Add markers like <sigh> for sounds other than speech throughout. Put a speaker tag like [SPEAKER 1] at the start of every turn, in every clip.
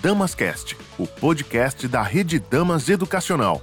[SPEAKER 1] Damascast, o podcast da Rede Damas Educacional.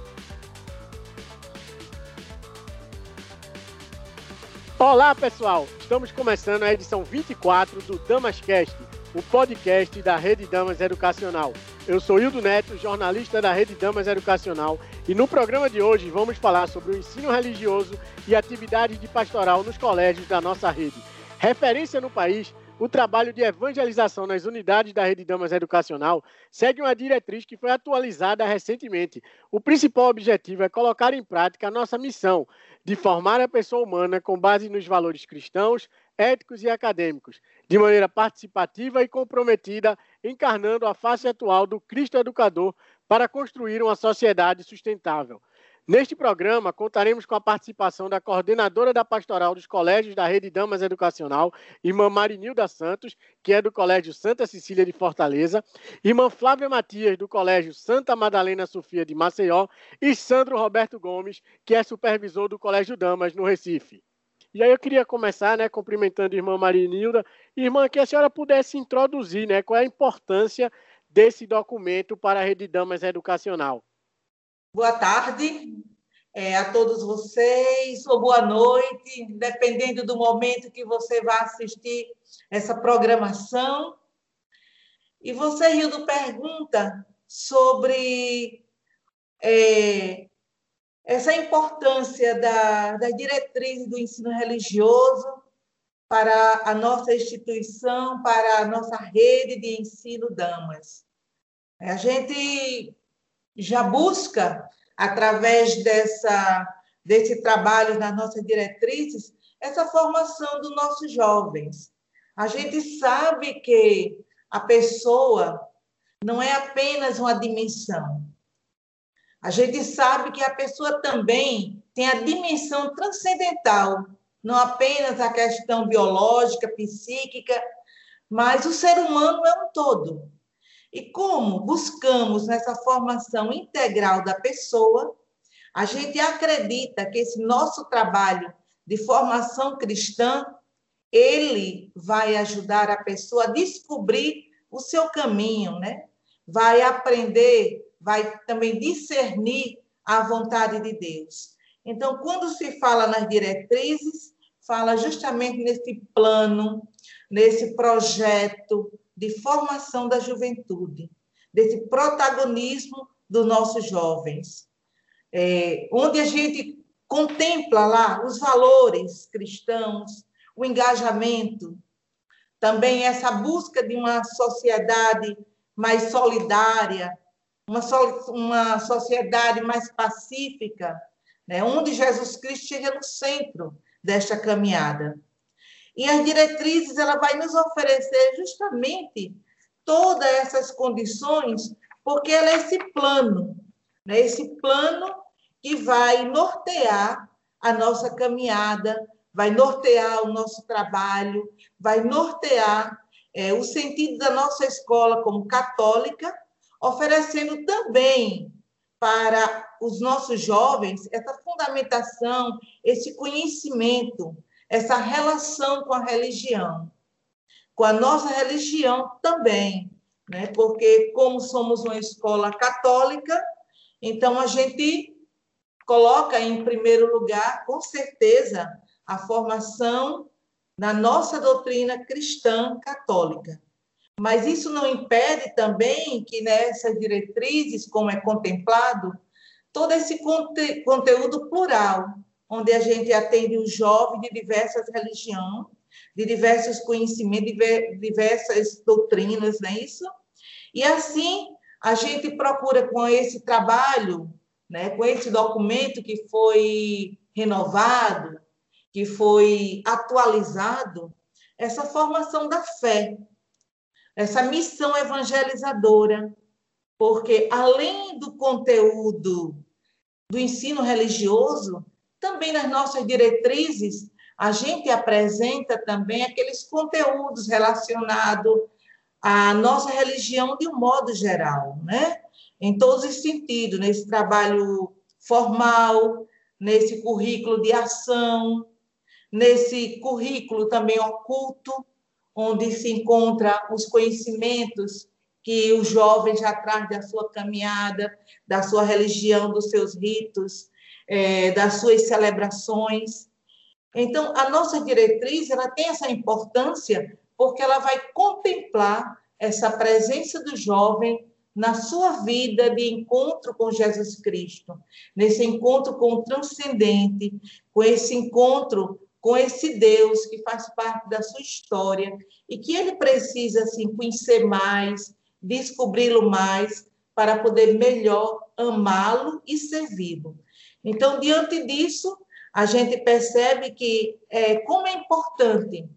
[SPEAKER 2] Olá, pessoal! Estamos começando a edição 24 do Damascast, o podcast da Rede Damas Educacional. Eu sou Hildo Neto, jornalista da Rede Damas Educacional, e no programa de hoje vamos falar sobre o ensino religioso e atividades de pastoral nos colégios da nossa rede. Referência no país, o trabalho de evangelização nas unidades da Rede Damas Educacional segue uma diretriz que foi atualizada recentemente. O principal objetivo é colocar em prática a nossa missão de formar a pessoa humana com base nos valores cristãos, éticos e acadêmicos, de maneira participativa e comprometida, encarnando a face atual do Cristo Educador para construir uma sociedade sustentável. Neste programa, contaremos com a participação da coordenadora da pastoral dos colégios da Rede Damas Educacional, irmã Marinilda Santos, que é do Colégio Santa Cecília de Fortaleza, irmã Flávia Matias, do Colégio Santa Madalena Sofia de Maceió, e Sandro Roberto Gomes, que é supervisor do Colégio Damas, no Recife. E aí eu queria começar, né, cumprimentando a irmã Marinilda. Irmã, que a senhora pudesse introduzir, né, qual é a importância desse documento para a Rede Damas Educacional.
[SPEAKER 3] Boa tarde é, a todos vocês, ou boa noite, dependendo do momento que você vai assistir essa programação. E você, Hildo, pergunta sobre é, essa importância da, da diretriz do ensino religioso para a nossa instituição, para a nossa rede de ensino damas. A gente já busca, através dessa, desse trabalho nas nossas diretrizes, essa formação dos nossos jovens. A gente sabe que a pessoa não é apenas uma dimensão, a gente sabe que a pessoa também tem a dimensão transcendental, não apenas a questão biológica, psíquica, mas o ser humano é um todo. E como buscamos nessa formação integral da pessoa, a gente acredita que esse nosso trabalho de formação cristã, ele vai ajudar a pessoa a descobrir o seu caminho, né? Vai aprender vai também discernir a vontade de Deus. Então, quando se fala nas diretrizes, fala justamente nesse plano, nesse projeto de formação da juventude, desse protagonismo dos nossos jovens, é, onde a gente contempla lá os valores cristãos, o engajamento, também essa busca de uma sociedade mais solidária, uma, so, uma sociedade mais pacífica, né, onde Jesus Cristo chega no centro desta caminhada. E as diretrizes ela vai nos oferecer justamente todas essas condições, porque ela é esse plano, né, esse plano que vai nortear a nossa caminhada, vai nortear o nosso trabalho, vai nortear é, o sentido da nossa escola como católica oferecendo também para os nossos jovens essa fundamentação, esse conhecimento, essa relação com a religião, com a nossa religião também, né? Porque como somos uma escola católica, então a gente coloca em primeiro lugar, com certeza, a formação na nossa doutrina cristã católica. Mas isso não impede também que nessas diretrizes, como é contemplado, todo esse conte conteúdo plural, onde a gente atende o jovem de diversas religiões, de diversos conhecimentos, de diversas doutrinas, não é isso? E assim, a gente procura com esse trabalho, né, com esse documento que foi renovado, que foi atualizado, essa formação da fé, essa missão evangelizadora, porque além do conteúdo do ensino religioso, também nas nossas diretrizes, a gente apresenta também aqueles conteúdos relacionados à nossa religião de um modo geral, né? Em todos os sentidos, nesse trabalho formal, nesse currículo de ação, nesse currículo também oculto, onde se encontra os conhecimentos que os jovens já atrás da sua caminhada, da sua religião, dos seus ritos, é, das suas celebrações. Então, a nossa diretriz ela tem essa importância porque ela vai contemplar essa presença do jovem na sua vida de encontro com Jesus Cristo, nesse encontro com o transcendente, com esse encontro com esse Deus que faz parte da sua história e que ele precisa assim conhecer mais, descobri-lo mais para poder melhor amá-lo e servi-lo. Então, diante disso, a gente percebe que é, como é importante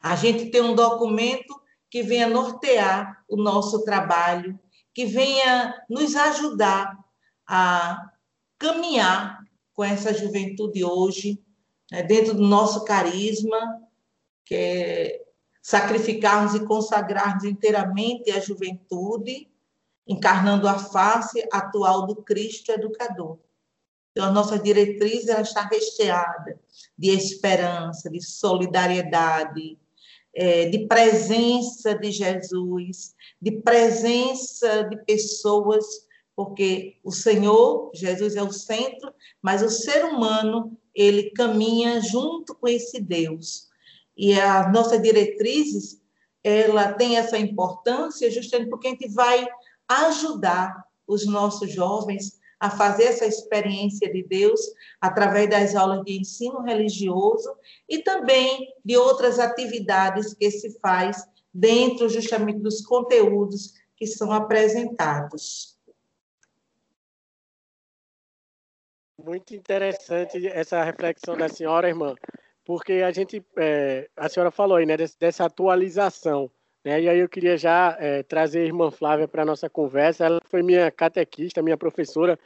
[SPEAKER 3] a gente ter um documento que venha nortear o nosso trabalho, que venha nos ajudar a caminhar com essa juventude hoje, né, dentro do nosso carisma, que é sacrificarmos e consagrarmos inteiramente a juventude, encarnando a face atual do Cristo educador. Então, a nossa diretriz ela está recheada de esperança, de solidariedade, é, de presença de Jesus, de presença de pessoas, porque o Senhor, Jesus é o centro, mas o ser humano, ele caminha junto com esse Deus. E as nossas diretrizes, ela tem essa importância justamente porque a gente vai ajudar os nossos jovens a fazer essa experiência de Deus através das aulas de ensino religioso e também de outras atividades que se faz dentro justamente dos conteúdos que são apresentados.
[SPEAKER 2] Muito interessante essa reflexão da senhora, irmã, porque a gente, é, a senhora falou aí, né, dessa atualização né? E aí eu queria já é, trazer a irmã Flávia para a nossa conversa. Ela foi minha catequista, minha professora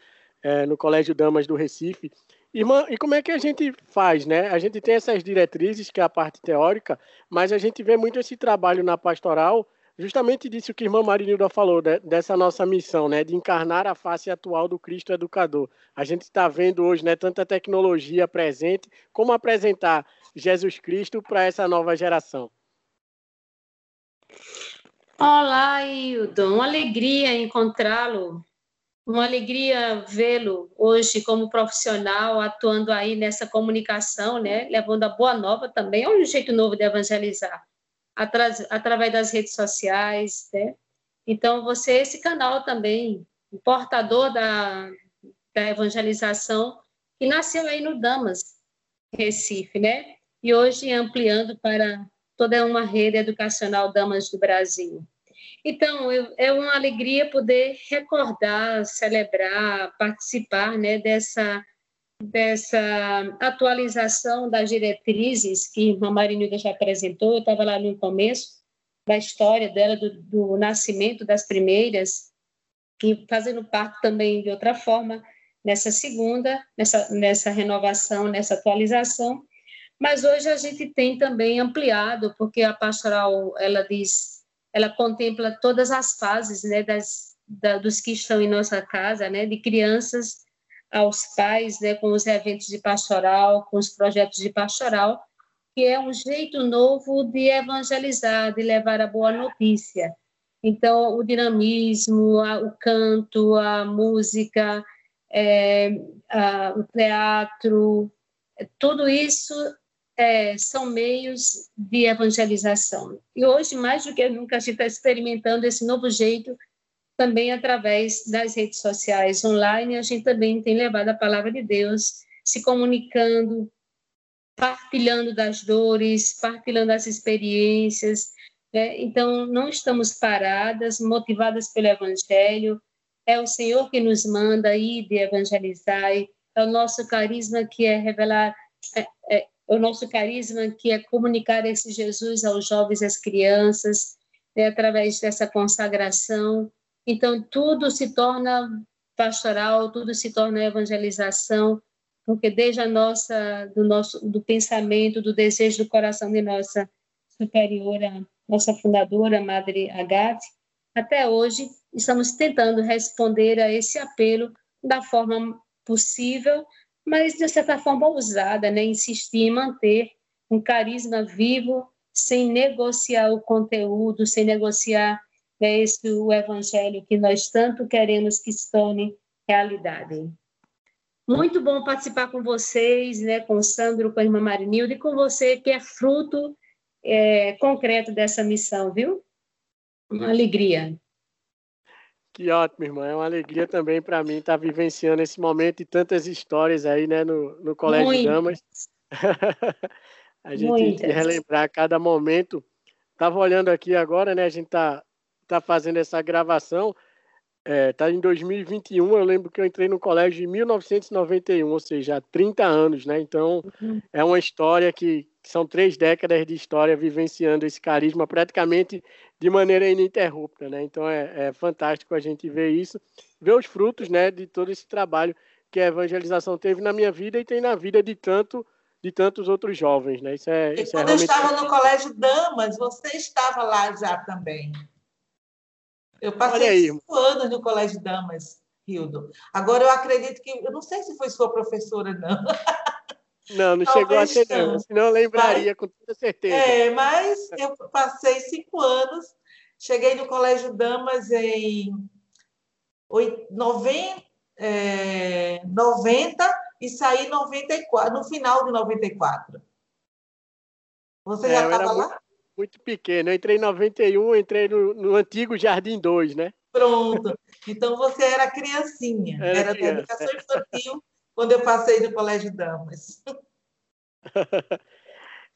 [SPEAKER 2] é, no Colégio Damas do Recife. Irmã, e como é que a gente faz, né? A gente tem essas diretrizes, que é a parte teórica, mas a gente vê muito esse trabalho na pastoral, justamente disso que a irmã Marinilda falou, de, dessa nossa missão, né? De encarnar a face atual do Cristo educador. A gente está vendo hoje, né? Tanta tecnologia presente, como apresentar Jesus Cristo para essa nova geração.
[SPEAKER 4] Olá, Hildon. Uma alegria encontrá-lo. Uma alegria vê-lo hoje como profissional, atuando aí nessa comunicação, né? Levando a boa nova também. É um jeito novo de evangelizar, através das redes sociais, né? Então, você é esse canal também, portador da, da evangelização, que nasceu aí no Damas, Recife, né? E hoje ampliando para toda uma rede educacional Damas do Brasil. Então, eu, é uma alegria poder recordar, celebrar, participar né, dessa, dessa atualização das diretrizes que a Marinilda já apresentou. Eu estava lá no começo da história dela, do, do nascimento das primeiras, e fazendo parte também de outra forma nessa segunda, nessa, nessa renovação, nessa atualização, mas hoje a gente tem também ampliado, porque a pastoral, ela diz, ela contempla todas as fases, né, das, da, dos que estão em nossa casa, né, de crianças aos pais, né, com os eventos de pastoral, com os projetos de pastoral, que é um jeito novo de evangelizar, de levar a boa notícia. Então, o dinamismo, o canto, a música, é, a, o teatro, tudo isso é, são meios de evangelização. E hoje, mais do que nunca, a gente está experimentando esse novo jeito também através das redes sociais online. A gente também tem levado a palavra de Deus, se comunicando, partilhando das dores, partilhando as experiências. Né? Então, não estamos paradas, motivadas pelo Evangelho. É o Senhor que nos manda ir de evangelizar. É o nosso carisma que é revelar é, é, o nosso carisma, que é comunicar esse Jesus aos jovens e às crianças, né, através dessa consagração. Então, tudo se torna pastoral, tudo se torna evangelização, porque desde a nossa, do nosso, do pensamento, do desejo do coração de nossa superiora, nossa fundadora, Madre Agathe, até hoje estamos tentando responder a esse apelo da forma possível, mas de certa forma ousada, né? insistir em manter um carisma vivo, sem negociar o conteúdo, sem negociar é esse o evangelho que nós tanto queremos que se torne realidade. Muito bom participar com vocês, né, com o Sandro, com a irmã Marinilda e com você, que é fruto é, concreto dessa missão, viu? Uma alegria.
[SPEAKER 2] Que ótimo, irmã. É uma alegria também para mim estar vivenciando esse momento e tantas histórias aí, né, no, no Colégio Muitas. Damas. <laughs> a gente Muitas. relembrar cada momento. Estava olhando aqui agora, né? A gente está tá fazendo essa gravação. É, tá em 2021, eu lembro que eu entrei no colégio em 1991, ou seja, há 30 anos, né? Então, uhum. é uma história que, são três décadas de história vivenciando esse carisma praticamente de maneira ininterrupta, né? Então, é, é fantástico a gente ver isso, ver os frutos, né, de todo esse trabalho que a evangelização teve na minha vida e tem na vida de tanto de tantos outros jovens, né? Isso é,
[SPEAKER 3] e
[SPEAKER 2] isso
[SPEAKER 3] é quando é realmente... eu estava no colégio Damas, você estava lá já também. Eu passei cinco anos no Colégio Damas, Hildo. Agora eu acredito que. Eu não sei se foi sua professora, não. <laughs>
[SPEAKER 2] Não, não chegou a ser, não. Senão eu lembraria mas, com toda certeza.
[SPEAKER 3] É, mas eu passei cinco anos, cheguei no Colégio Damas em 90, é, 90 e saí em 94, no final de 94. Você é, já estava lá?
[SPEAKER 2] Muito pequeno. Eu entrei em 91, entrei no, no antigo Jardim 2, né?
[SPEAKER 3] Pronto. Então você era criancinha, era, era criança. da educação infantil quando eu passei do Colégio Damas. <laughs>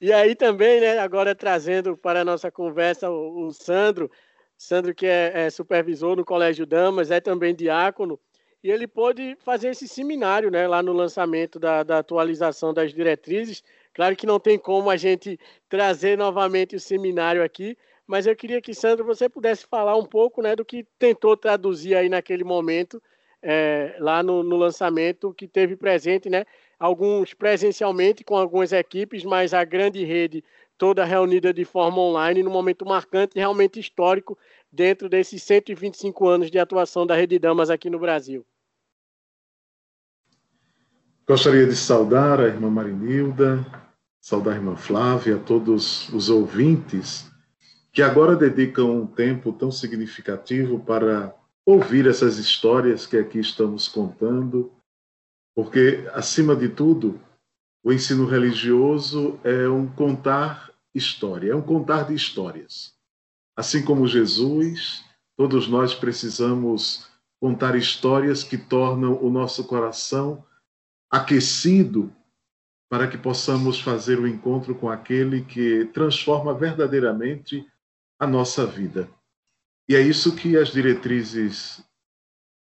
[SPEAKER 2] e aí também, né, agora trazendo para a nossa conversa o, o Sandro, Sandro que é, é, supervisor no Colégio Damas, é também diácono, e ele pôde fazer esse seminário, né, lá no lançamento da, da atualização das diretrizes, Claro que não tem como a gente trazer novamente o seminário aqui, mas eu queria que, Sandro, você pudesse falar um pouco né, do que tentou traduzir aí naquele momento, é, lá no, no, lançamento, que teve presente, né? Alguns presencialmente com algumas equipes, mas a grande rede toda reunida de forma online, num momento marcante e realmente histórico dentro desses 125 anos de atuação da Rede Damas aqui no Brasil.
[SPEAKER 5] Gostaria de saudar a irmã Marinilda, saudar a irmã Flávia, a todos os ouvintes que agora dedicam um tempo tão significativo para ouvir essas histórias que aqui estamos contando, porque, acima de tudo, o ensino religioso é um contar história, é um contar de histórias. Assim como Jesus, todos nós precisamos contar histórias que tornam o nosso coração aquecido para que possamos fazer o encontro com aquele que transforma verdadeiramente a nossa vida. E é isso que as diretrizes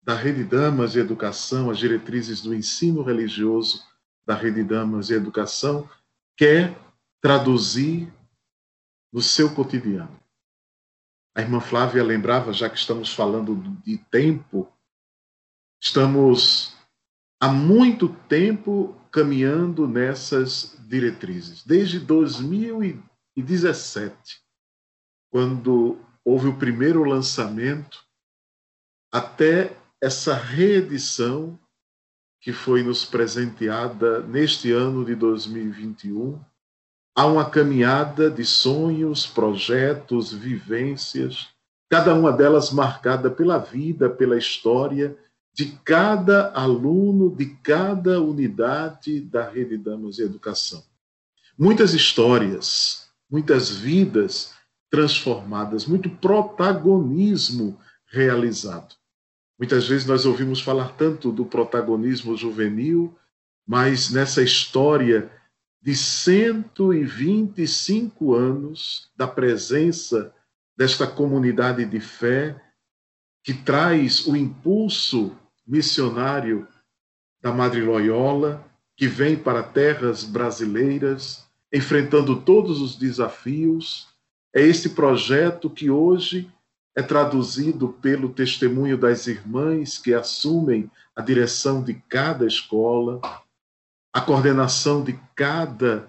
[SPEAKER 5] da Rede Damas e Educação, as diretrizes do ensino religioso da Rede Damas e Educação, quer traduzir no seu cotidiano. A irmã Flávia lembrava, já que estamos falando de tempo, estamos há muito tempo caminhando nessas diretrizes. Desde 2017, quando houve o primeiro lançamento, até essa reedição que foi nos presenteada neste ano de 2021, há uma caminhada de sonhos, projetos, vivências, cada uma delas marcada pela vida, pela história de cada aluno, de cada unidade da Rede Damas e Educação. Muitas histórias, muitas vidas transformadas, muito protagonismo realizado. Muitas vezes nós ouvimos falar tanto do protagonismo juvenil, mas nessa história de 125 anos da presença desta comunidade de fé que traz o impulso missionário da Madre Loyola, que vem para terras brasileiras, enfrentando todos os desafios. É esse projeto que hoje é traduzido pelo testemunho das irmãs que assumem a direção de cada escola, a coordenação de cada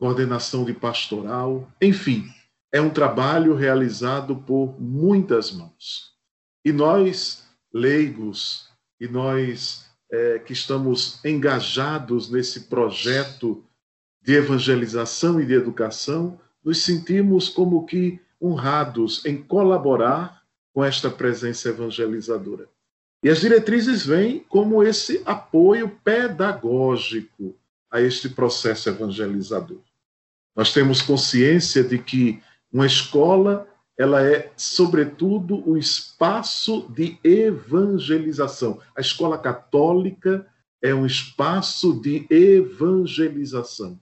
[SPEAKER 5] coordenação de pastoral, enfim, é um trabalho realizado por muitas mãos. E nós leigos e nós é, que estamos engajados nesse projeto de evangelização e de educação, nos sentimos como que honrados em colaborar com esta presença evangelizadora. E as diretrizes vêm como esse apoio pedagógico a este processo evangelizador. Nós temos consciência de que uma escola ela é, sobretudo, o espaço de evangelização. A escola católica é um espaço de evangelização.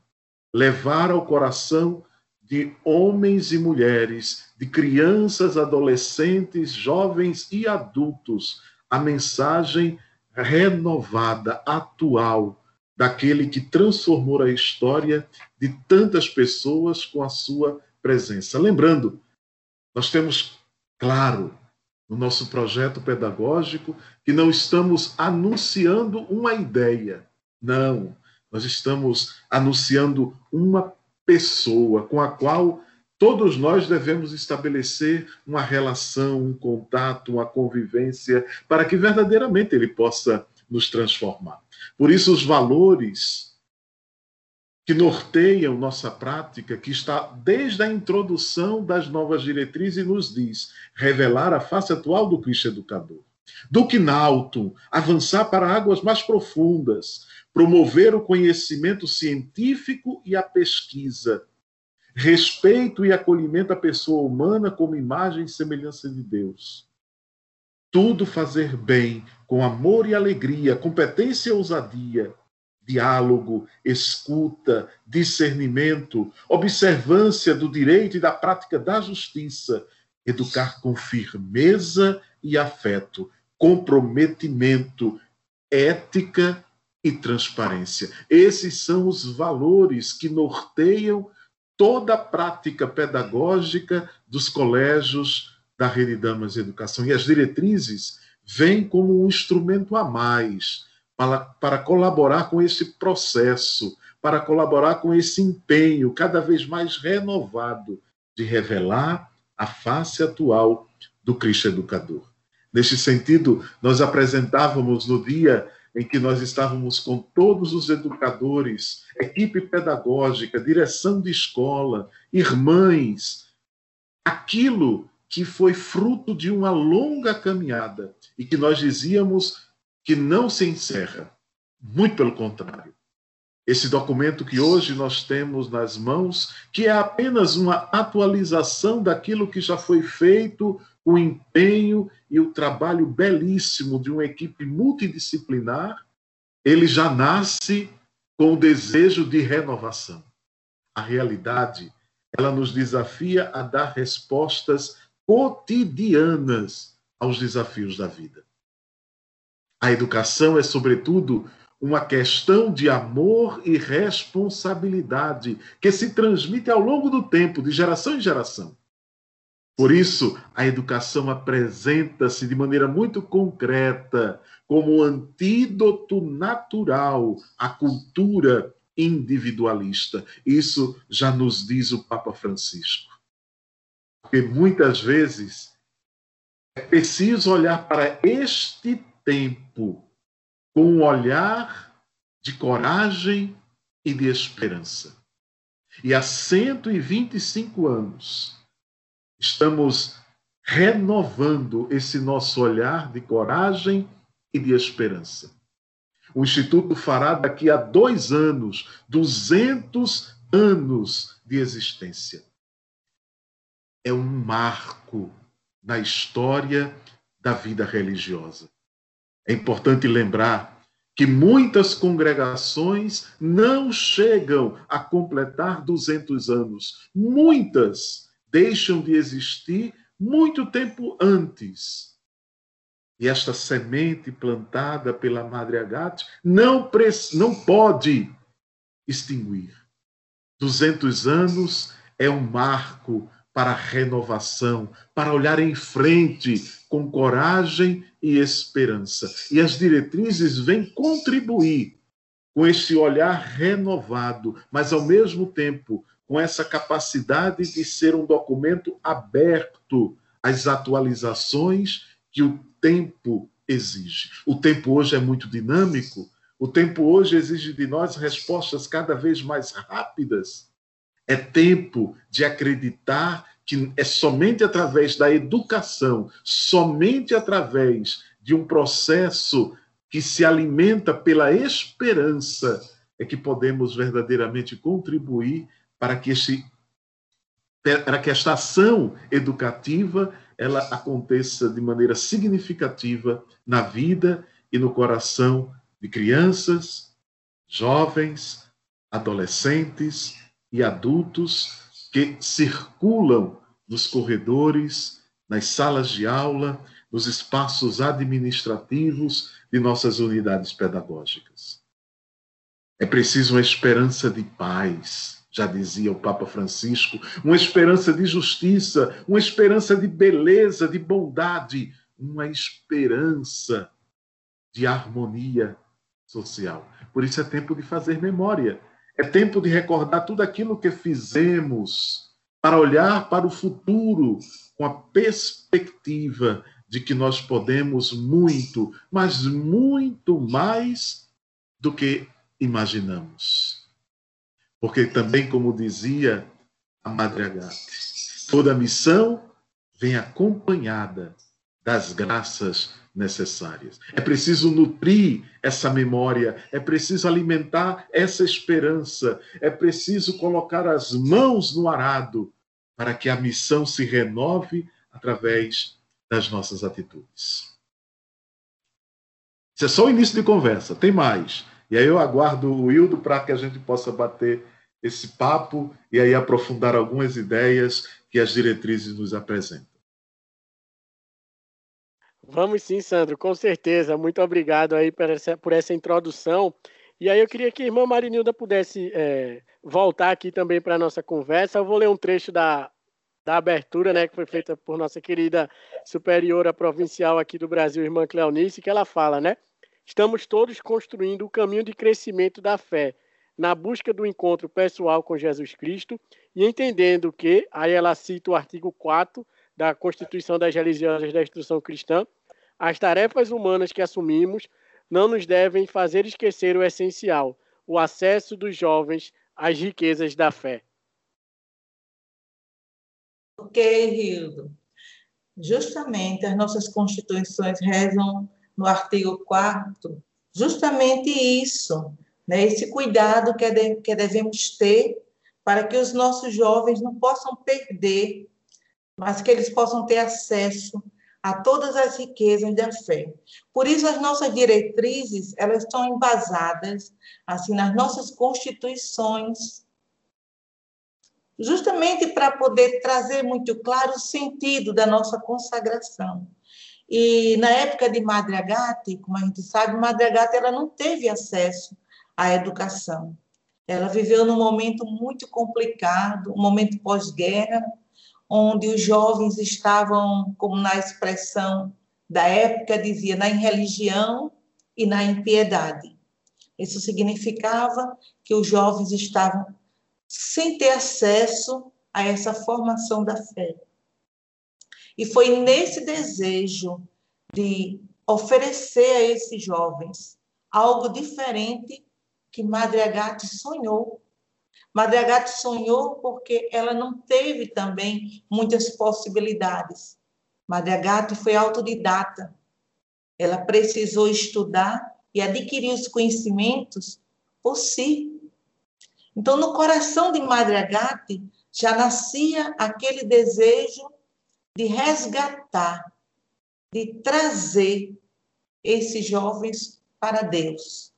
[SPEAKER 5] Levar ao coração de homens e mulheres, de crianças, adolescentes, jovens e adultos, a mensagem renovada, atual, daquele que transformou a história de tantas pessoas com a sua presença. Lembrando, nós temos claro no nosso projeto pedagógico que não estamos anunciando uma ideia. Não, nós estamos anunciando uma pessoa com a qual todos nós devemos estabelecer uma relação, um contato, uma convivência, para que verdadeiramente ele possa nos transformar. Por isso, os valores que norteiam nossa prática, que está desde a introdução das novas diretrizes, nos diz revelar a face atual do Cristo Educador. Do que Nauto, avançar para águas mais profundas, promover o conhecimento científico e a pesquisa, respeito e acolhimento à pessoa humana como imagem e semelhança de Deus. Tudo fazer bem, com amor e alegria, competência e ousadia, diálogo, escuta, discernimento, observância do direito e da prática da justiça, educar com firmeza e afeto, comprometimento, ética e transparência. Esses são os valores que norteiam toda a prática pedagógica dos colégios da Rede Damas de Educação. E as diretrizes vêm como um instrumento a mais para, para colaborar com esse processo, para colaborar com esse empenho cada vez mais renovado de revelar a face atual do Cristo Educador. Neste sentido, nós apresentávamos no dia em que nós estávamos com todos os educadores, equipe pedagógica, direção de escola, irmãs, aquilo que foi fruto de uma longa caminhada e que nós dizíamos que não se encerra. Muito pelo contrário. Esse documento que hoje nós temos nas mãos, que é apenas uma atualização daquilo que já foi feito, o empenho e o trabalho belíssimo de uma equipe multidisciplinar, ele já nasce com o desejo de renovação. A realidade, ela nos desafia a dar respostas cotidianas aos desafios da vida. A educação é, sobretudo, uma questão de amor e responsabilidade que se transmite ao longo do tempo, de geração em geração. Por isso, a educação apresenta-se de maneira muito concreta como um antídoto natural à cultura individualista. Isso já nos diz o Papa Francisco. Porque muitas vezes é preciso olhar para este tempo com um olhar de coragem e de esperança. E há 125 anos estamos renovando esse nosso olhar de coragem e de esperança. O Instituto fará daqui a dois anos 200 anos de existência. É um marco na história da vida religiosa. É importante lembrar que muitas congregações não chegam a completar 200 anos. Muitas deixam de existir muito tempo antes. E esta semente plantada pela Madre Agathe não, não pode extinguir. 200 anos é um marco para a renovação, para olhar em frente com coragem e esperança. E as diretrizes vêm contribuir com esse olhar renovado, mas ao mesmo tempo com essa capacidade de ser um documento aberto às atualizações que o tempo exige. O tempo hoje é muito dinâmico, o tempo hoje exige de nós respostas cada vez mais rápidas. É tempo de acreditar que é somente através da educação, somente através de um processo que se alimenta pela esperança, é que podemos verdadeiramente contribuir para que, esse, para que esta ação educativa ela aconteça de maneira significativa na vida e no coração de crianças, jovens, adolescentes e adultos que circulam nos corredores, nas salas de aula, nos espaços administrativos de nossas unidades pedagógicas. É preciso uma esperança de paz, já dizia o Papa Francisco, uma esperança de justiça, uma esperança de beleza, de bondade, uma esperança de harmonia social. Por isso é tempo de fazer memória, é tempo de recordar tudo aquilo que fizemos para olhar para o futuro com a perspectiva de que nós podemos muito, mas muito mais do que imaginamos. Porque também, como dizia a Madre Agate, toda missão vem acompanhada das graças necessárias. É preciso nutrir essa memória, é preciso alimentar essa esperança, é preciso colocar as mãos no arado para que a missão se renove através das nossas atitudes. Isso é só o início de conversa, tem mais. E aí eu aguardo o Hildo para que a gente possa bater esse papo e aí aprofundar algumas ideias que as diretrizes nos apresentam.
[SPEAKER 2] Vamos sim, Sandro, com certeza. Muito obrigado aí por essa, por essa introdução. E aí eu queria que a irmã Marinilda pudesse é, voltar aqui também para a nossa conversa. Eu vou ler um trecho da, da abertura, né, que foi feita por nossa querida superiora provincial aqui do Brasil, irmã Cleonice, que ela fala, né? Estamos todos construindo o caminho de crescimento da fé, na busca do encontro pessoal com Jesus Cristo e entendendo que, aí ela cita o artigo 4 da Constituição das Religiosas da Instrução Cristã, as tarefas humanas que assumimos não nos devem fazer esquecer o essencial, o acesso dos jovens às riquezas da fé.
[SPEAKER 3] Ok, Rildo. Justamente as nossas constituições rezam no artigo 4 justamente isso, né? esse cuidado que, é que devemos ter para que os nossos jovens não possam perder, mas que eles possam ter acesso a todas as riquezas da fé. Por isso as nossas diretrizes, elas estão embasadas assim nas nossas constituições, justamente para poder trazer muito claro o sentido da nossa consagração. E na época de Madre Agate, como a gente sabe, Madre Agate ela não teve acesso à educação. Ela viveu num momento muito complicado, um momento pós-guerra, onde os jovens estavam, como na expressão da época dizia, na irreligião e na impiedade. Isso significava que os jovens estavam sem ter acesso a essa formação da fé. E foi nesse desejo de oferecer a esses jovens algo diferente que Madre Agate sonhou Madre Agatha sonhou porque ela não teve também muitas possibilidades. Madre Agatha foi autodidata. Ela precisou estudar e adquirir os conhecimentos por si. Então, no coração de Madre Agatha já nascia aquele desejo de resgatar, de trazer esses jovens para Deus.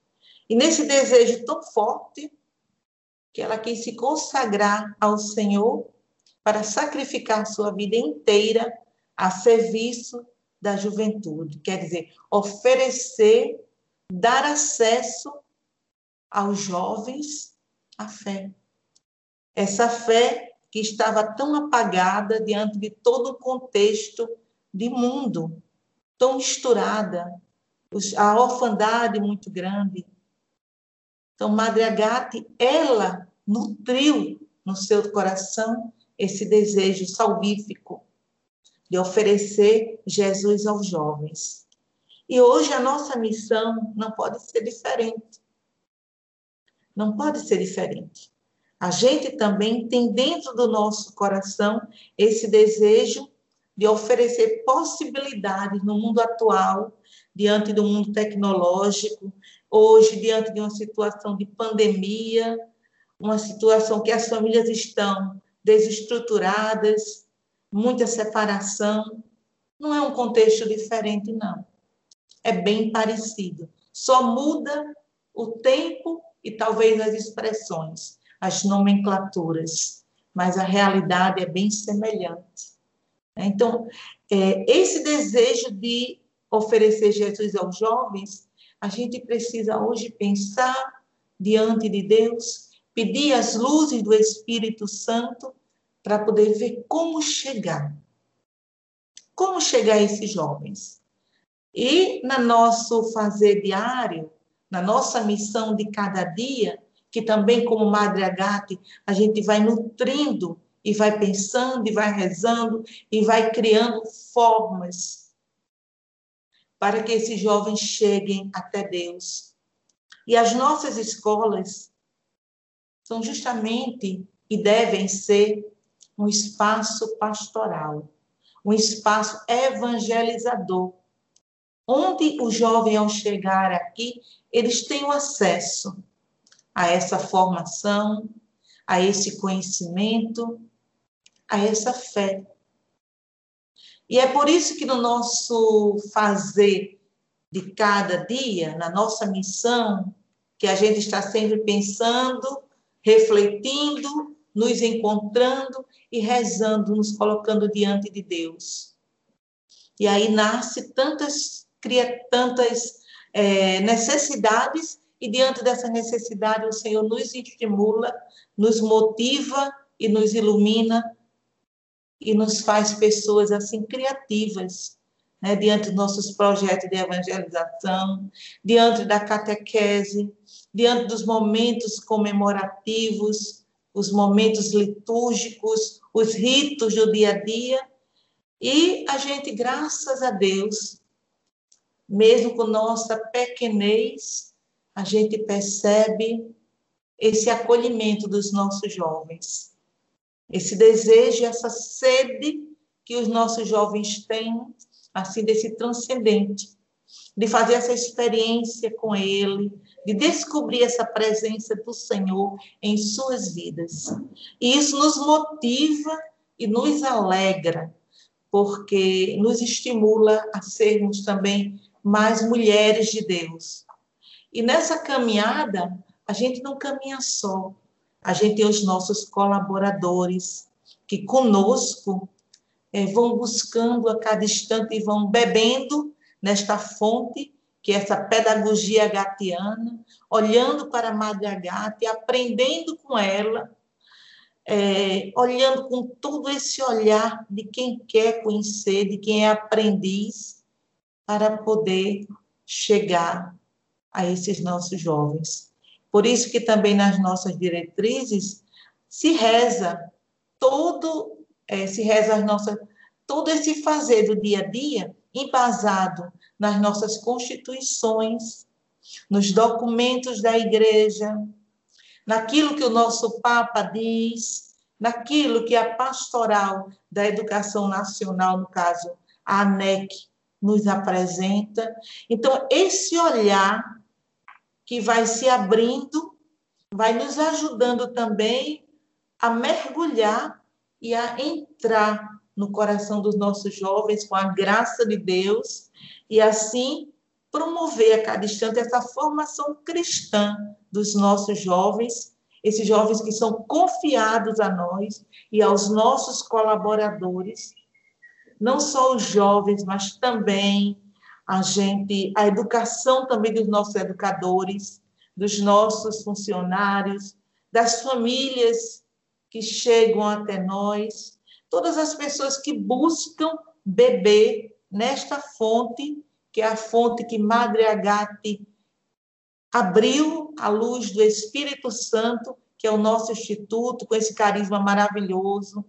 [SPEAKER 3] E nesse desejo tão forte, que ela quis se consagrar ao Senhor para sacrificar sua vida inteira a serviço da juventude. Quer dizer, oferecer, dar acesso aos jovens à fé. Essa fé que estava tão apagada diante de todo o contexto de mundo, tão misturada, a orfandade muito grande, então, Madre Agate, ela nutriu no seu coração esse desejo salvífico de oferecer Jesus aos jovens. E hoje a nossa missão não pode ser diferente. Não pode ser diferente. A gente também tem dentro do nosso coração esse desejo de oferecer possibilidades no mundo atual, diante do mundo tecnológico, hoje, diante de uma situação de pandemia, uma situação que as famílias estão desestruturadas, muita separação. Não é um contexto diferente, não. É bem parecido. Só muda o tempo e talvez as expressões, as nomenclaturas, mas a realidade é bem semelhante. Então, é, esse desejo de oferecer Jesus aos jovens, a gente precisa hoje pensar diante de Deus, pedir as luzes do Espírito Santo para poder ver como chegar. Como chegar a esses jovens. E no nosso fazer diário, na nossa missão de cada dia, que também como Madre Agate, a gente vai nutrindo e vai pensando e vai rezando e vai criando formas para que esses jovens cheguem até Deus. E as nossas escolas são justamente e devem ser um espaço pastoral, um espaço evangelizador, onde o jovem, ao chegar aqui, eles têm acesso a essa formação, a esse conhecimento, a essa fé. E é por isso que no nosso fazer de cada dia, na nossa missão, que a gente está sempre pensando, refletindo, nos encontrando e rezando, nos colocando diante de Deus. E aí nasce tantas, cria tantas é, necessidades e diante dessa necessidade o Senhor nos estimula, nos motiva e nos ilumina e nos faz pessoas assim criativas, né, diante dos nossos projetos de evangelização, diante da catequese, diante dos momentos comemorativos, os momentos litúrgicos, os ritos do dia a dia. E a gente, graças a Deus, mesmo com nossa pequenez, a gente percebe esse acolhimento dos nossos jovens esse desejo, essa sede que os nossos jovens têm, assim, desse transcendente, de fazer essa experiência com Ele, de descobrir essa presença do Senhor em suas vidas. E isso nos motiva e nos alegra, porque nos estimula a sermos também mais mulheres de Deus. E nessa caminhada, a gente não caminha só, a gente tem os nossos colaboradores que conosco é, vão buscando a cada instante e vão bebendo nesta fonte, que é essa pedagogia gatiana, olhando para a Madre Agate, aprendendo com ela, é, olhando com todo esse olhar de quem quer conhecer, de quem é aprendiz, para poder chegar a esses nossos jovens. Por isso que também nas nossas diretrizes se reza todo, é, se reza as nossas, todo esse fazer do dia a dia embasado nas nossas constituições, nos documentos da igreja, naquilo que o nosso Papa diz, naquilo que a pastoral da educação nacional, no caso a ANEC, nos apresenta. Então, esse olhar que vai se abrindo, vai nos ajudando também a mergulhar e a entrar no coração dos nossos jovens com a graça de Deus e assim promover a cada instante essa formação cristã dos nossos jovens, esses jovens que são confiados a nós e aos nossos colaboradores, não só os jovens, mas também a gente, a educação também dos nossos educadores, dos nossos funcionários, das famílias que chegam até nós, todas as pessoas que buscam beber nesta fonte, que é a fonte que Madre Agate abriu a luz do Espírito Santo, que é o nosso instituto, com esse carisma maravilhoso,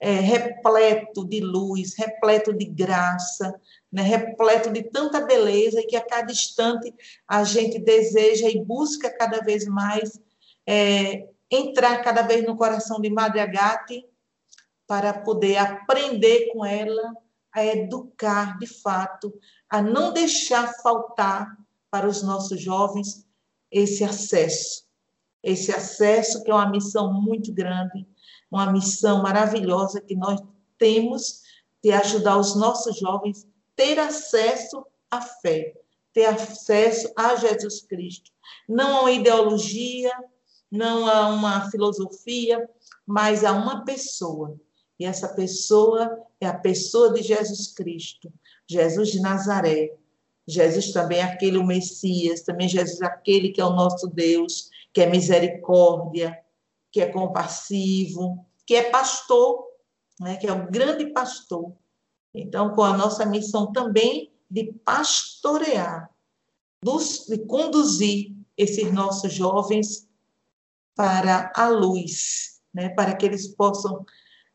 [SPEAKER 3] é, repleto de luz, repleto de graça, né, repleto de tanta beleza e que a cada instante a gente deseja e busca cada vez mais é, entrar cada vez no coração de Madre Agate para poder aprender com ela a educar de fato, a não deixar faltar para os nossos jovens esse acesso. Esse acesso que é uma missão muito grande, uma missão maravilhosa que nós temos de ajudar os nossos jovens ter acesso à fé, ter acesso a Jesus Cristo. Não a uma ideologia, não a uma filosofia, mas a uma pessoa. E essa pessoa é a pessoa de Jesus Cristo, Jesus de Nazaré. Jesus também é aquele o Messias, também Jesus é aquele que é o nosso Deus, que é misericórdia, que é compassivo, que é pastor, né, que é o grande pastor. Então, com a nossa missão também de pastorear, de conduzir esses nossos jovens para a luz, né, para que eles possam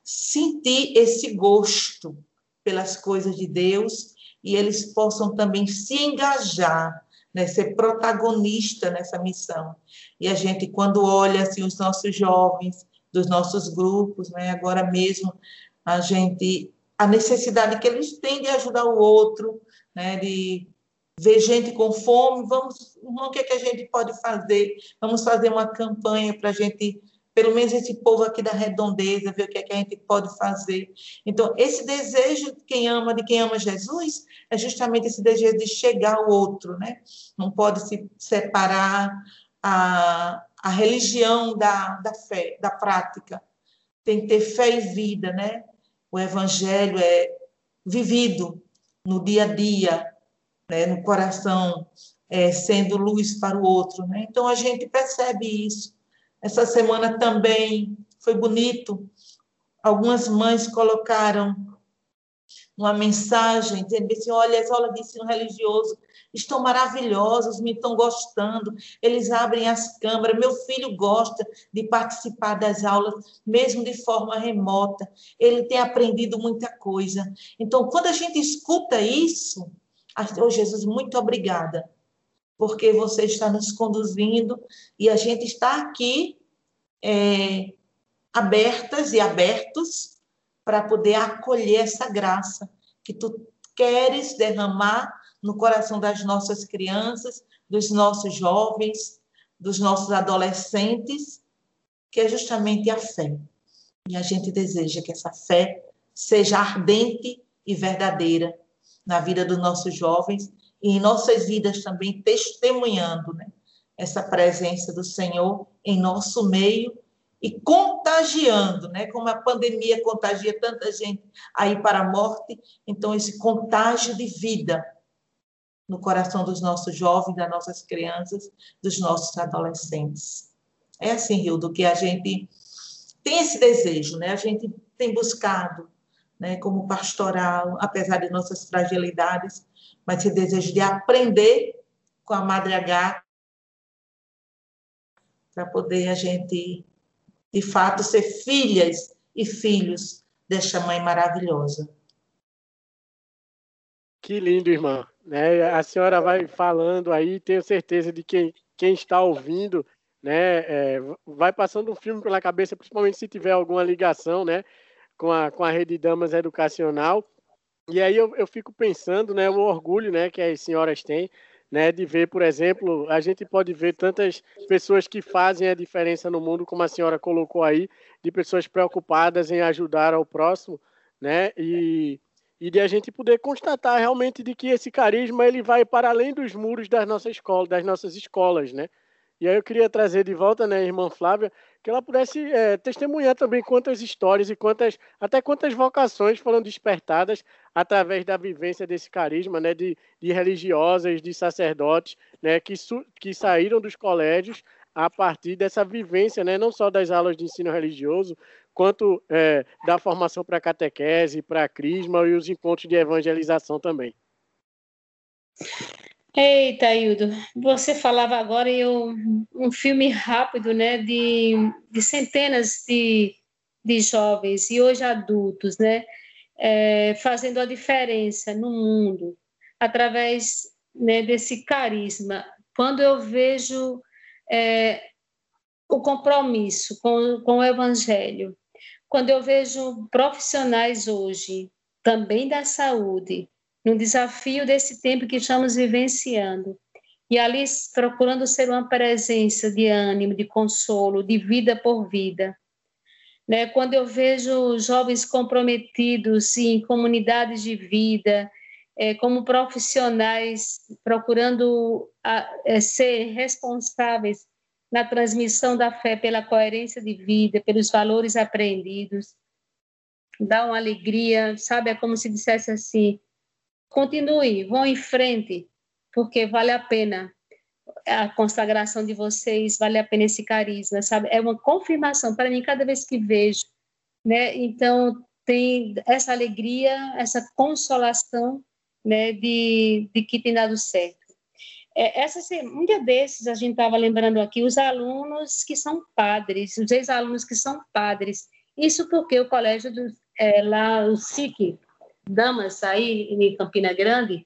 [SPEAKER 3] sentir esse gosto pelas coisas de Deus e eles possam também se engajar, né, ser protagonista nessa missão. E a gente, quando olha assim, os nossos jovens, dos nossos grupos, né, agora mesmo, a gente, a necessidade que eles têm de ajudar o outro, né, de ver gente com fome, vamos, o que, é que a gente pode fazer? Vamos fazer uma campanha para a gente pelo menos esse povo aqui da redondeza, ver o que, é que a gente pode fazer. Então, esse desejo de quem ama, de quem ama Jesus, é justamente esse desejo de chegar ao outro, né? Não pode se separar a, a religião da, da fé, da prática. Tem que ter fé e vida, né? O evangelho é vivido no dia a dia, né? no coração, é, sendo luz para o outro, né? Então, a gente percebe isso essa semana também foi bonito. Algumas mães colocaram uma mensagem dizendo assim: olha, as aulas de ensino religioso estão maravilhosas, me estão gostando. Eles abrem as câmeras. Meu filho gosta de participar das aulas, mesmo de forma remota. Ele tem aprendido muita coisa. Então, quando a gente escuta isso, oh Jesus, muito obrigada porque você está nos conduzindo e a gente está aqui é, abertas e abertos para poder acolher essa graça que tu queres derramar no coração das nossas crianças, dos nossos jovens, dos nossos adolescentes, que é justamente a fé. E a gente deseja que essa fé seja ardente e verdadeira na vida dos nossos jovens e em nossas vidas também testemunhando né, essa presença do Senhor em nosso meio e contagiando, né, como a pandemia contagia tanta gente aí para a morte, então esse contágio de vida no coração dos nossos jovens, das nossas crianças, dos nossos adolescentes. É assim, Hildo, que a gente tem esse desejo, né? A gente tem buscado, né, como pastoral, apesar de nossas fragilidades, mas esse desejo de aprender com a Madre H para poder a gente, de fato, ser filhas e filhos desta mãe maravilhosa.
[SPEAKER 2] Que lindo, irmã. Né? A senhora vai falando aí, tenho certeza de que quem está ouvindo né, é, vai passando um filme pela cabeça, principalmente se tiver alguma ligação né, com, a, com a Rede Damas Educacional. E aí eu, eu fico pensando, né, o orgulho, né, que as senhoras têm, né, de ver, por exemplo, a gente pode ver tantas pessoas que fazem a diferença no mundo, como a senhora colocou aí, de pessoas preocupadas em ajudar ao próximo, né, e, e de a gente poder constatar realmente de que esse carisma ele vai para além dos muros das nossas escolas, das nossas escolas, né. E aí eu queria trazer de volta, né, irmã Flávia, que ela pudesse é, testemunhar também quantas histórias e quantas, até quantas vocações foram despertadas através da vivência desse carisma, né, de, de religiosas, de sacerdotes, né, que, que saíram dos colégios a partir dessa vivência, né, não só das aulas de ensino religioso, quanto é, da formação para catequese, para crisma e os encontros de evangelização também.
[SPEAKER 4] Eita, Hildo, você falava agora em um, filme rápido, né, de, de centenas de, de jovens e hoje adultos, né, é, fazendo a diferença no mundo através né, desse carisma. Quando eu vejo é, o compromisso com, com o Evangelho, quando eu vejo profissionais hoje, também da saúde, no desafio desse tempo que estamos vivenciando, e ali procurando ser uma presença de ânimo, de consolo, de vida por vida. Né? Quando eu vejo jovens comprometidos em comunidades de vida, é, como profissionais procurando é, ser responsáveis na transmissão da fé pela coerência de vida, pelos valores aprendidos, dá uma alegria, sabe? É como se dissesse assim: continue, vão em frente, porque vale a pena a consagração de vocês, vale a pena esse carisma, sabe? É uma confirmação para mim cada vez que vejo, né? Então tem essa alegria, essa consolação, né? De, de que tem dado certo. É, essa um dia desses a gente estava lembrando aqui os alunos que são padres, os ex-alunos que são padres. Isso porque o colégio do, é, lá o SIC Damas aí em Campina Grande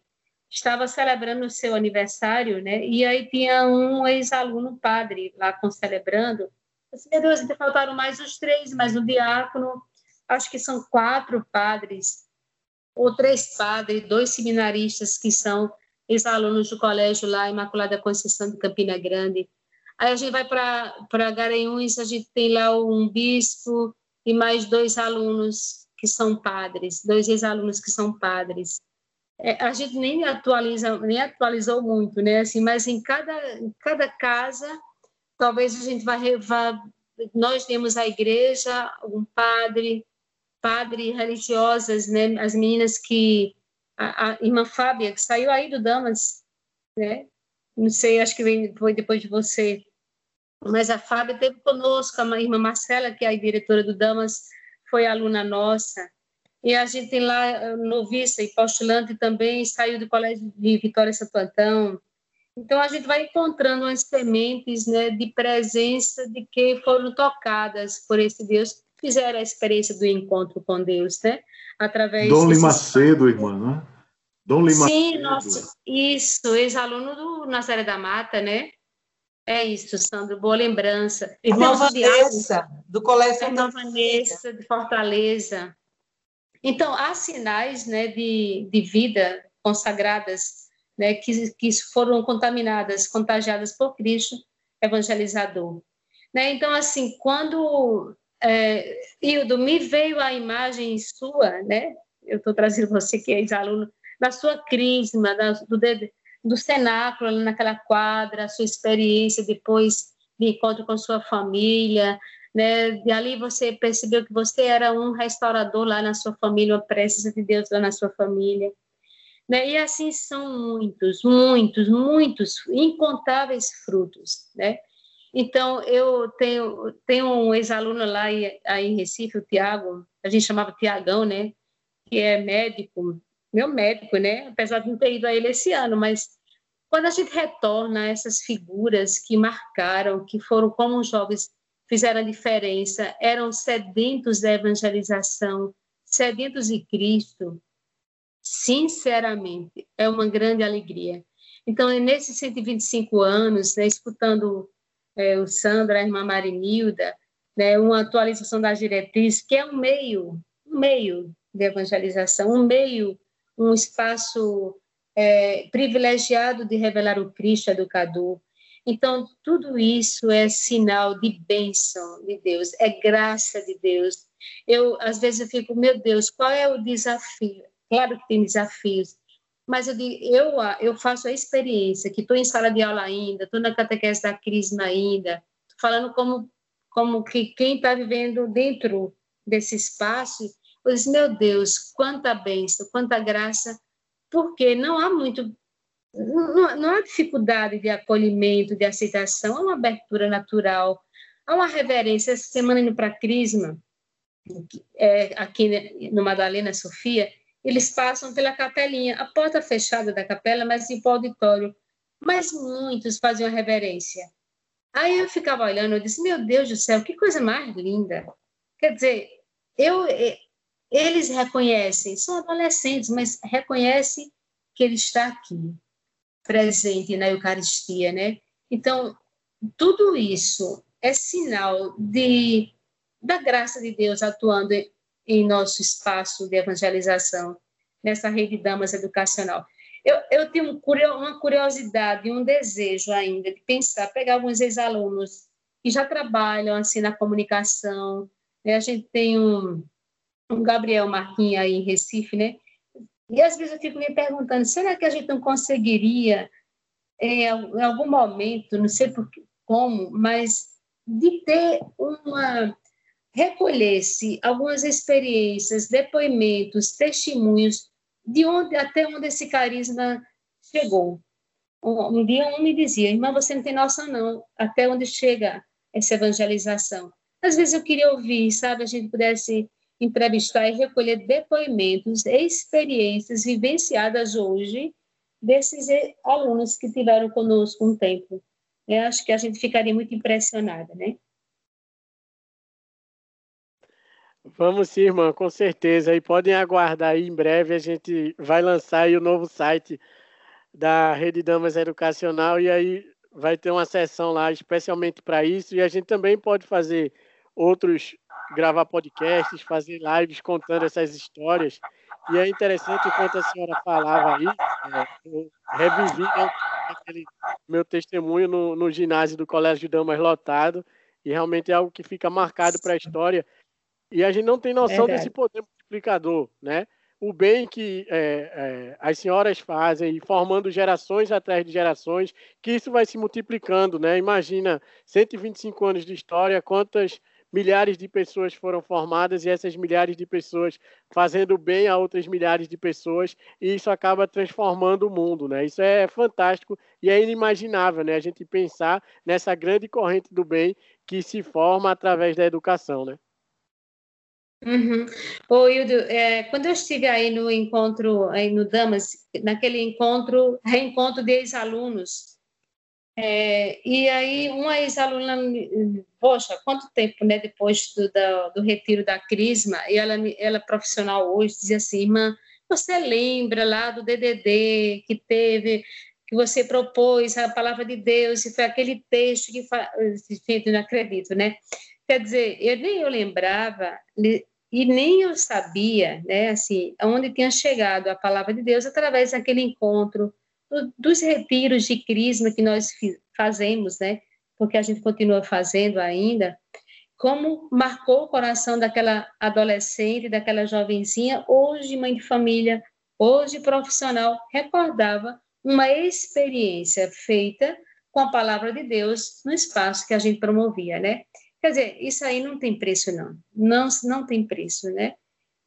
[SPEAKER 4] estava celebrando o seu aniversário, né? E aí tinha um ex-aluno padre lá com celebrando. Assim, meu Deus, faltaram mais os três, mais um diácono. Acho que são quatro padres, ou três padres, dois seminaristas que são ex-alunos do colégio lá, Imaculada Conceição de Campina Grande. Aí a gente vai para Garanhuns, a gente tem lá um bispo e mais dois alunos que são padres, dois ex-alunos que são padres é, a gente nem atualiza, nem atualizou muito, né? Assim, mas em cada, em cada casa, talvez a gente vá, vá nós temos a igreja, um padre, padre religiosas, né? As meninas que a, a irmã Fábia que saiu aí do Damas, né? Não sei, acho que vem, foi depois de você. Mas a Fábia teve conosco, a irmã Marcela, que é a diretora do Damas, foi aluna nossa. E a gente tem lá eh, noviça e postulante também, saiu do colégio de Vitória Santo Antão. Então, a gente vai encontrando as sementes né, de presença de que foram tocadas por esse Deus, fizeram a experiência do encontro com Deus, né? Através
[SPEAKER 5] Dom Lima Cedo, irmã, né?
[SPEAKER 4] Dom Lima Sim, isso, ex-aluno do Nazaré da Mata, né? É isso, Sandro, boa lembrança.
[SPEAKER 3] Irmã Vanessa, do Colégio
[SPEAKER 4] Irmã Vanessa, de Fortaleza. Então, há sinais né, de, de vida consagradas né, que, que foram contaminadas, contagiadas por Cristo, evangelizador. Né? Então, assim, quando é, Hildo, me veio a imagem sua, né? Eu estou trazendo você que é ex-aluno, da sua crisma, da, do, do cenáculo naquela quadra, sua experiência depois de encontro com sua família, né? E ali você percebeu que você era um restaurador lá na sua família, uma presença de Deus lá na sua família. Né? E assim são muitos, muitos, muitos, incontáveis frutos, né? Então, eu tenho, tenho um ex-aluno lá aí em Recife, o Tiago, a gente chamava Tiagão, né? Que é médico, meu médico, né? Apesar de não ter ido a ele esse ano, mas quando a gente retorna a essas figuras que marcaram, que foram como jovens fizeram a diferença, eram sedentos da evangelização, sedentos de Cristo, sinceramente, é uma grande alegria. Então, nesses 125 anos, né, escutando é, o Sandra, a irmã Marinilda, né, uma atualização das diretrizes, que é um meio, um meio de evangelização, um meio, um espaço é, privilegiado de revelar o Cristo educador, então, tudo isso é sinal de bênção de Deus, é graça de Deus. Eu, às vezes, eu fico, meu Deus, qual é o desafio? Claro que tem desafios, mas eu, eu, eu faço a experiência que estou em sala de aula ainda, estou na catequese da Crisma ainda, falando como, como que quem está vivendo dentro desse espaço, eu disse, meu Deus, quanta bênção, quanta graça, porque não há muito não, não há dificuldade de acolhimento, de aceitação, há uma abertura natural, há uma reverência. Essa semana indo para Crisma, é, aqui no Madalena Sofia, eles passam pela capelinha, a porta fechada da capela, mas em auditório. Mas muitos faziam a reverência. Aí eu ficava olhando, eu disse, meu Deus do céu, que coisa mais linda. Quer dizer, eu, eles reconhecem, são adolescentes, mas reconhecem que ele está aqui presente na Eucaristia, né? Então, tudo isso é sinal de, da graça de Deus atuando em nosso espaço de evangelização, nessa rede de damas educacional. Eu, eu tenho uma curiosidade, um desejo ainda de pensar, pegar alguns ex-alunos que já trabalham assim na comunicação. Né? A gente tem um, um Gabriel Marquinhos aí em Recife, né? E às vezes eu fico me perguntando, será que a gente não conseguiria, em algum momento, não sei por, como, mas de ter uma recolher-se algumas experiências, depoimentos, testemunhos de onde até onde esse carisma chegou. Um dia um me dizia, irmã, você não tem noção não, até onde chega essa evangelização. Às vezes eu queria ouvir, sabe, a gente pudesse entrevistar e recolher depoimentos, experiências vivenciadas hoje desses alunos que tiveram conosco um tempo. Eu acho que a gente ficaria muito impressionada, né?
[SPEAKER 2] Vamos sim, irmã, com certeza. E podem aguardar aí, em breve a gente vai lançar aí o novo site da Rede Damas Educacional e aí vai ter uma sessão lá especialmente para isso e a gente também pode fazer outros gravar podcasts, fazer lives contando essas histórias. E é interessante enquanto a senhora falava aí, é, eu revivi né, aquele meu testemunho no, no ginásio do Colégio de Damas lotado, e realmente é algo que fica marcado para a história. E a gente não tem noção desse poder multiplicador, né? O bem que é, é, as senhoras fazem, formando gerações atrás de gerações, que isso vai se multiplicando, né? Imagina 125 anos de história, quantas milhares de pessoas foram formadas e essas milhares de pessoas fazendo bem a outras milhares de pessoas e isso acaba transformando o mundo, né? Isso é fantástico e é inimaginável, né? A gente pensar nessa grande corrente do bem que se forma através da educação, né?
[SPEAKER 4] Uhum. Ô, Hildo, é, quando eu estive aí no encontro, aí no Damas, naquele encontro, reencontro de ex-alunos, é, e aí, uma ex-aluna, poxa, quanto tempo, né, depois do, do, do, retiro da Crisma, e ela, ela profissional hoje, dizia assim, irmã, você lembra lá do DDD que teve, que você propôs a palavra de Deus, e foi aquele texto que, gente, não acredito, né? Quer dizer, eu nem eu lembrava, e nem eu sabia, né, assim, aonde tinha chegado a palavra de Deus através daquele encontro, dos retiros de crisma que nós fazemos, né? Porque a gente continua fazendo ainda, como marcou o coração daquela adolescente, daquela jovenzinha, hoje mãe de família, hoje profissional, recordava uma experiência feita com a palavra de Deus no espaço que a gente promovia, né? Quer dizer, isso aí não tem preço, não. Não, não tem preço, né?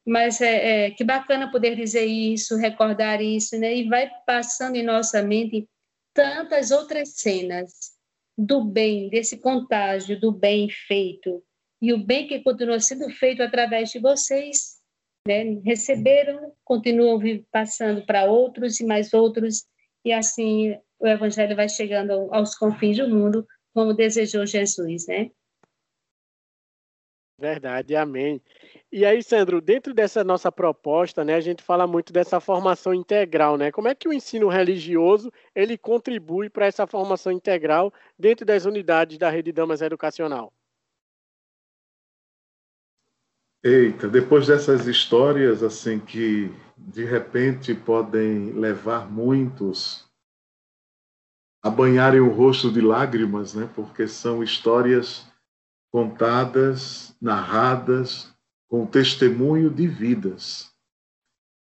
[SPEAKER 4] Mas é, é, que bacana poder dizer isso, recordar isso, né? E vai passando em nossa mente tantas outras cenas do bem, desse contágio, do bem feito, e o bem que continua sendo feito através de vocês, né? Receberam, continuam passando para outros e mais outros, e assim o Evangelho vai chegando aos confins do mundo, como desejou Jesus, né?
[SPEAKER 2] Verdade, amém. E aí, Sandro, dentro dessa nossa proposta, né, a gente fala muito dessa formação integral, né? Como é que o ensino religioso ele contribui para essa formação integral dentro das unidades da Rede Damas Educacional?
[SPEAKER 5] Eita, depois dessas histórias assim que de repente podem levar muitos a banharem o rosto de lágrimas, né? Porque são histórias contadas, narradas com testemunho de vidas.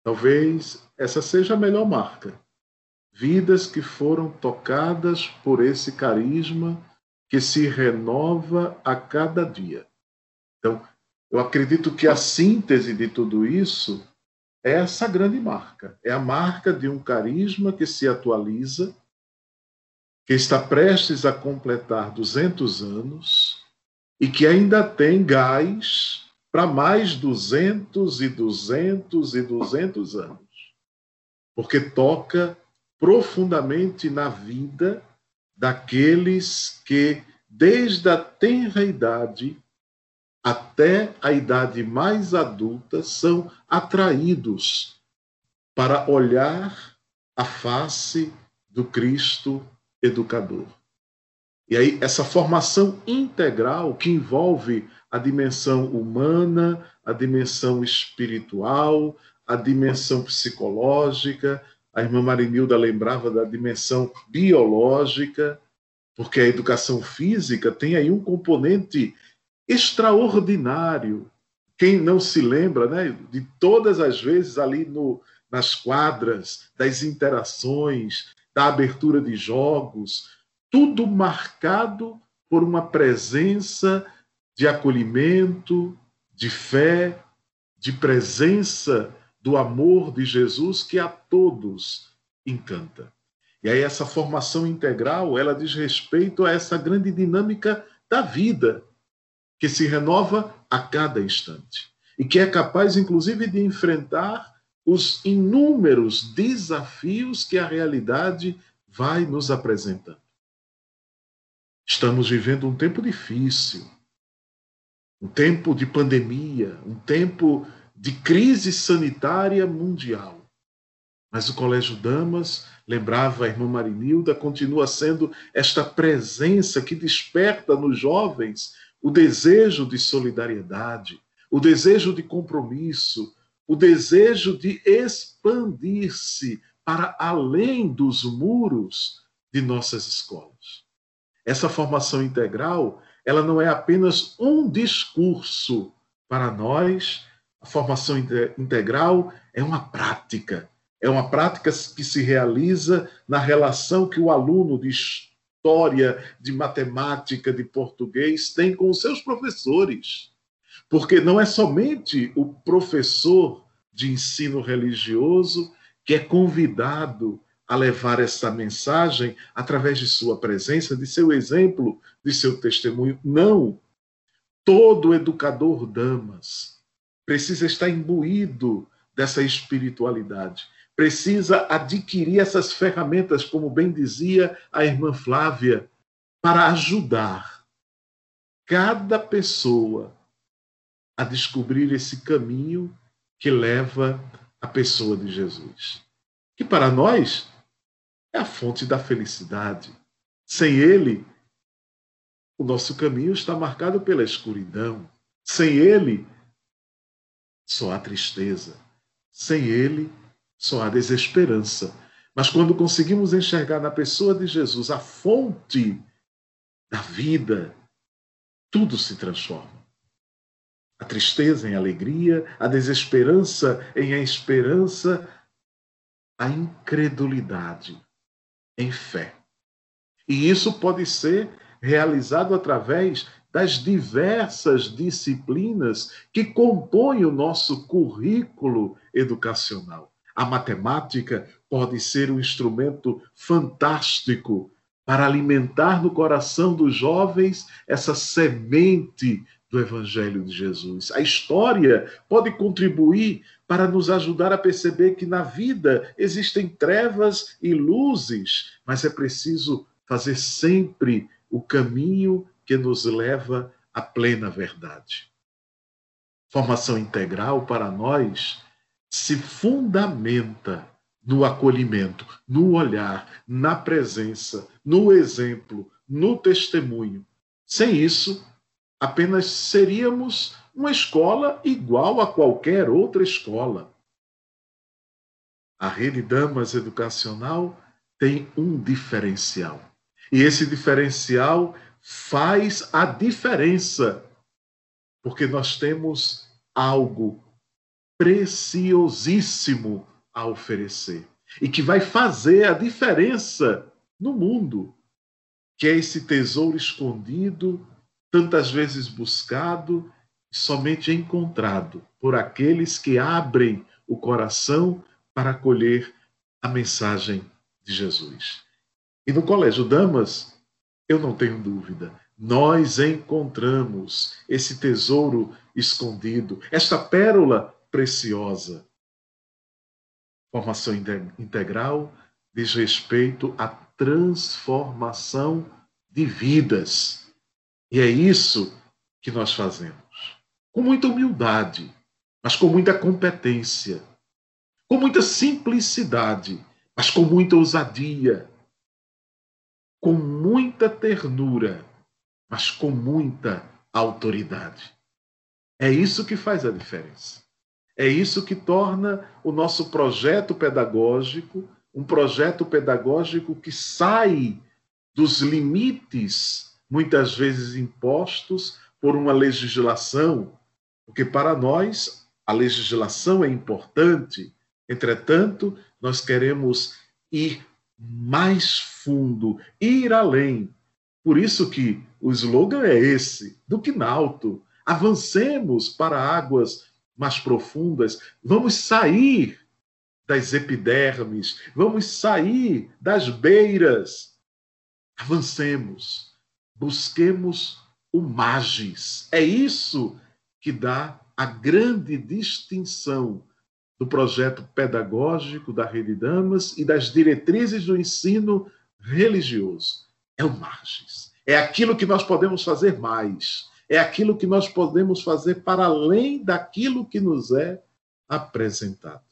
[SPEAKER 5] Talvez essa seja a melhor marca. Vidas que foram tocadas por esse carisma que se renova a cada dia. Então, eu acredito que a síntese de tudo isso é essa grande marca. É a marca de um carisma que se atualiza, que está prestes a completar 200 anos e que ainda tem gás para mais 200 e 200 e 200 anos, porque toca profundamente na vida daqueles que, desde a tenra idade até a idade mais adulta, são atraídos para olhar a face do Cristo educador. E aí, essa formação integral que envolve a dimensão humana, a dimensão espiritual, a dimensão psicológica. A irmã Marinilda lembrava da dimensão biológica, porque a educação física tem aí um componente extraordinário. Quem não se lembra né, de todas as vezes ali no, nas quadras, das interações, da abertura de jogos, tudo marcado por uma presença de acolhimento, de fé, de presença do amor de Jesus que a todos encanta. E aí essa formação integral, ela diz respeito a essa grande dinâmica da vida, que se renova a cada instante e que é capaz inclusive de enfrentar os inúmeros desafios que a realidade vai nos apresentando. Estamos vivendo um tempo difícil, um tempo de pandemia, um tempo de crise sanitária mundial. Mas o Colégio Damas, lembrava a irmã Marinilda, continua sendo esta presença que desperta nos jovens o desejo de solidariedade, o desejo de compromisso, o desejo de expandir-se para além dos muros de nossas escolas. Essa formação integral, ela não é apenas um discurso para nós, a formação integral é uma prática, é uma prática que se realiza na relação que o aluno de história, de matemática, de português tem com os seus professores. Porque não é somente o professor de ensino religioso que é convidado a levar essa mensagem através de sua presença, de seu exemplo, de seu testemunho. Não. Todo educador damas precisa estar imbuído dessa espiritualidade, precisa adquirir essas ferramentas, como bem dizia a irmã Flávia, para ajudar cada pessoa a descobrir esse caminho que leva à pessoa de Jesus. Que para nós é a fonte da felicidade. Sem ele, o nosso caminho está marcado pela escuridão. Sem ele, só há tristeza. Sem ele, só há desesperança. Mas quando conseguimos enxergar na pessoa de Jesus a fonte da vida, tudo se transforma a tristeza em alegria, a desesperança em a esperança, a incredulidade em fé. E isso pode ser realizado através das diversas disciplinas que compõem o nosso currículo educacional. A matemática pode ser um instrumento fantástico para alimentar no coração dos jovens essa semente do Evangelho de Jesus. A história pode contribuir para nos ajudar a perceber que na vida existem trevas e luzes, mas é preciso fazer sempre o caminho que nos leva à plena verdade. Formação integral para nós se fundamenta no acolhimento, no olhar, na presença, no exemplo, no testemunho. Sem isso, apenas seríamos uma escola igual a qualquer outra escola. A Rede Damas Educacional tem um diferencial. E esse diferencial faz a diferença, porque nós temos algo preciosíssimo a oferecer e que vai fazer a diferença no mundo, que é esse tesouro escondido tantas vezes buscado e somente encontrado por aqueles que abrem o coração para acolher a mensagem de Jesus. E no Colégio Damas, eu não tenho dúvida, nós encontramos esse tesouro escondido, esta pérola preciosa. Formação integral diz respeito à transformação de vidas. E é isso que nós fazemos. Com muita humildade, mas com muita competência, com muita simplicidade, mas com muita ousadia, com muita ternura, mas com muita autoridade. É isso que faz a diferença. É isso que torna o nosso projeto pedagógico um projeto pedagógico que sai dos limites, muitas vezes impostos por uma legislação, porque para nós a legislação é importante, entretanto, nós queremos ir mais fundo, ir além. Por isso que o slogan é esse, do Quinalto. Avancemos para águas mais profundas, vamos sair das epidermes, vamos sair das beiras. Avancemos, busquemos o magis. É isso que dá a grande distinção do projeto pedagógico da Rede Damas e das diretrizes do ensino religioso. É o magis. É aquilo que nós podemos fazer mais. É aquilo que nós podemos fazer para além daquilo que nos é apresentado.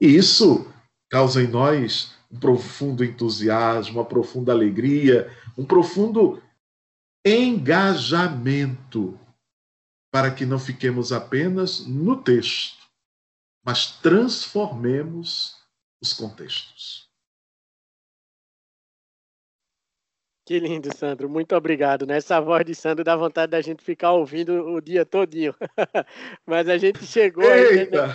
[SPEAKER 5] E isso causa em nós um profundo entusiasmo, uma profunda alegria, um profundo engajamento, para que não fiquemos apenas no texto, mas transformemos os contextos.
[SPEAKER 2] Que lindo, Sandro. Muito obrigado. Nessa voz de Sandro dá vontade da gente ficar ouvindo o dia todinho. <laughs> Mas a gente chegou aí, né?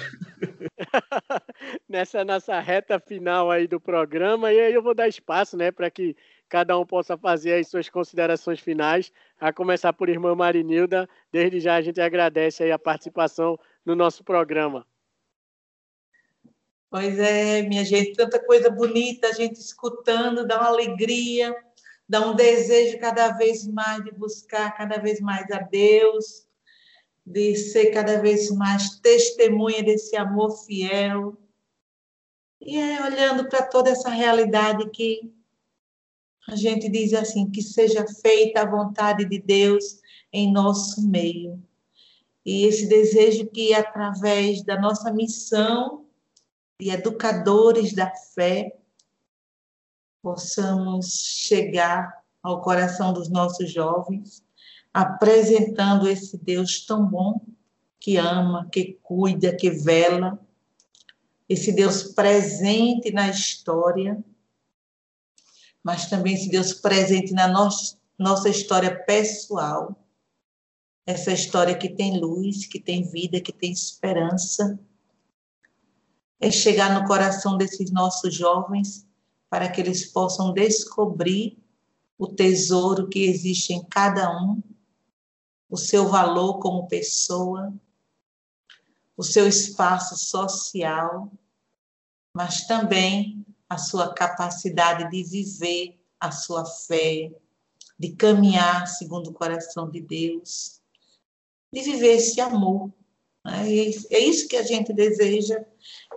[SPEAKER 2] <laughs> nessa nossa reta final aí do programa e aí eu vou dar espaço, né, para que cada um possa fazer as suas considerações finais, a começar por irmã Marinilda. Desde já a gente agradece a participação no nosso programa.
[SPEAKER 3] Pois é, minha gente, tanta coisa bonita, a gente escutando, dá uma alegria dá um desejo cada vez mais de buscar cada vez mais a Deus, de ser cada vez mais testemunha desse amor fiel. E é olhando para toda essa realidade que a gente diz assim: que seja feita a vontade de Deus em nosso meio. E esse desejo que, através da nossa missão de educadores da fé, possamos chegar ao coração dos nossos jovens, apresentando esse Deus tão bom, que ama, que cuida, que vela, esse Deus presente na história, mas também esse Deus presente na nossa, nossa história pessoal, essa história que tem luz, que tem vida, que tem esperança. É chegar no coração desses nossos jovens para que eles possam descobrir o tesouro que existe em cada um, o seu valor como pessoa, o seu espaço social, mas também a sua capacidade de viver a sua fé, de caminhar segundo o coração de Deus, de viver esse amor. Né? É isso que a gente deseja,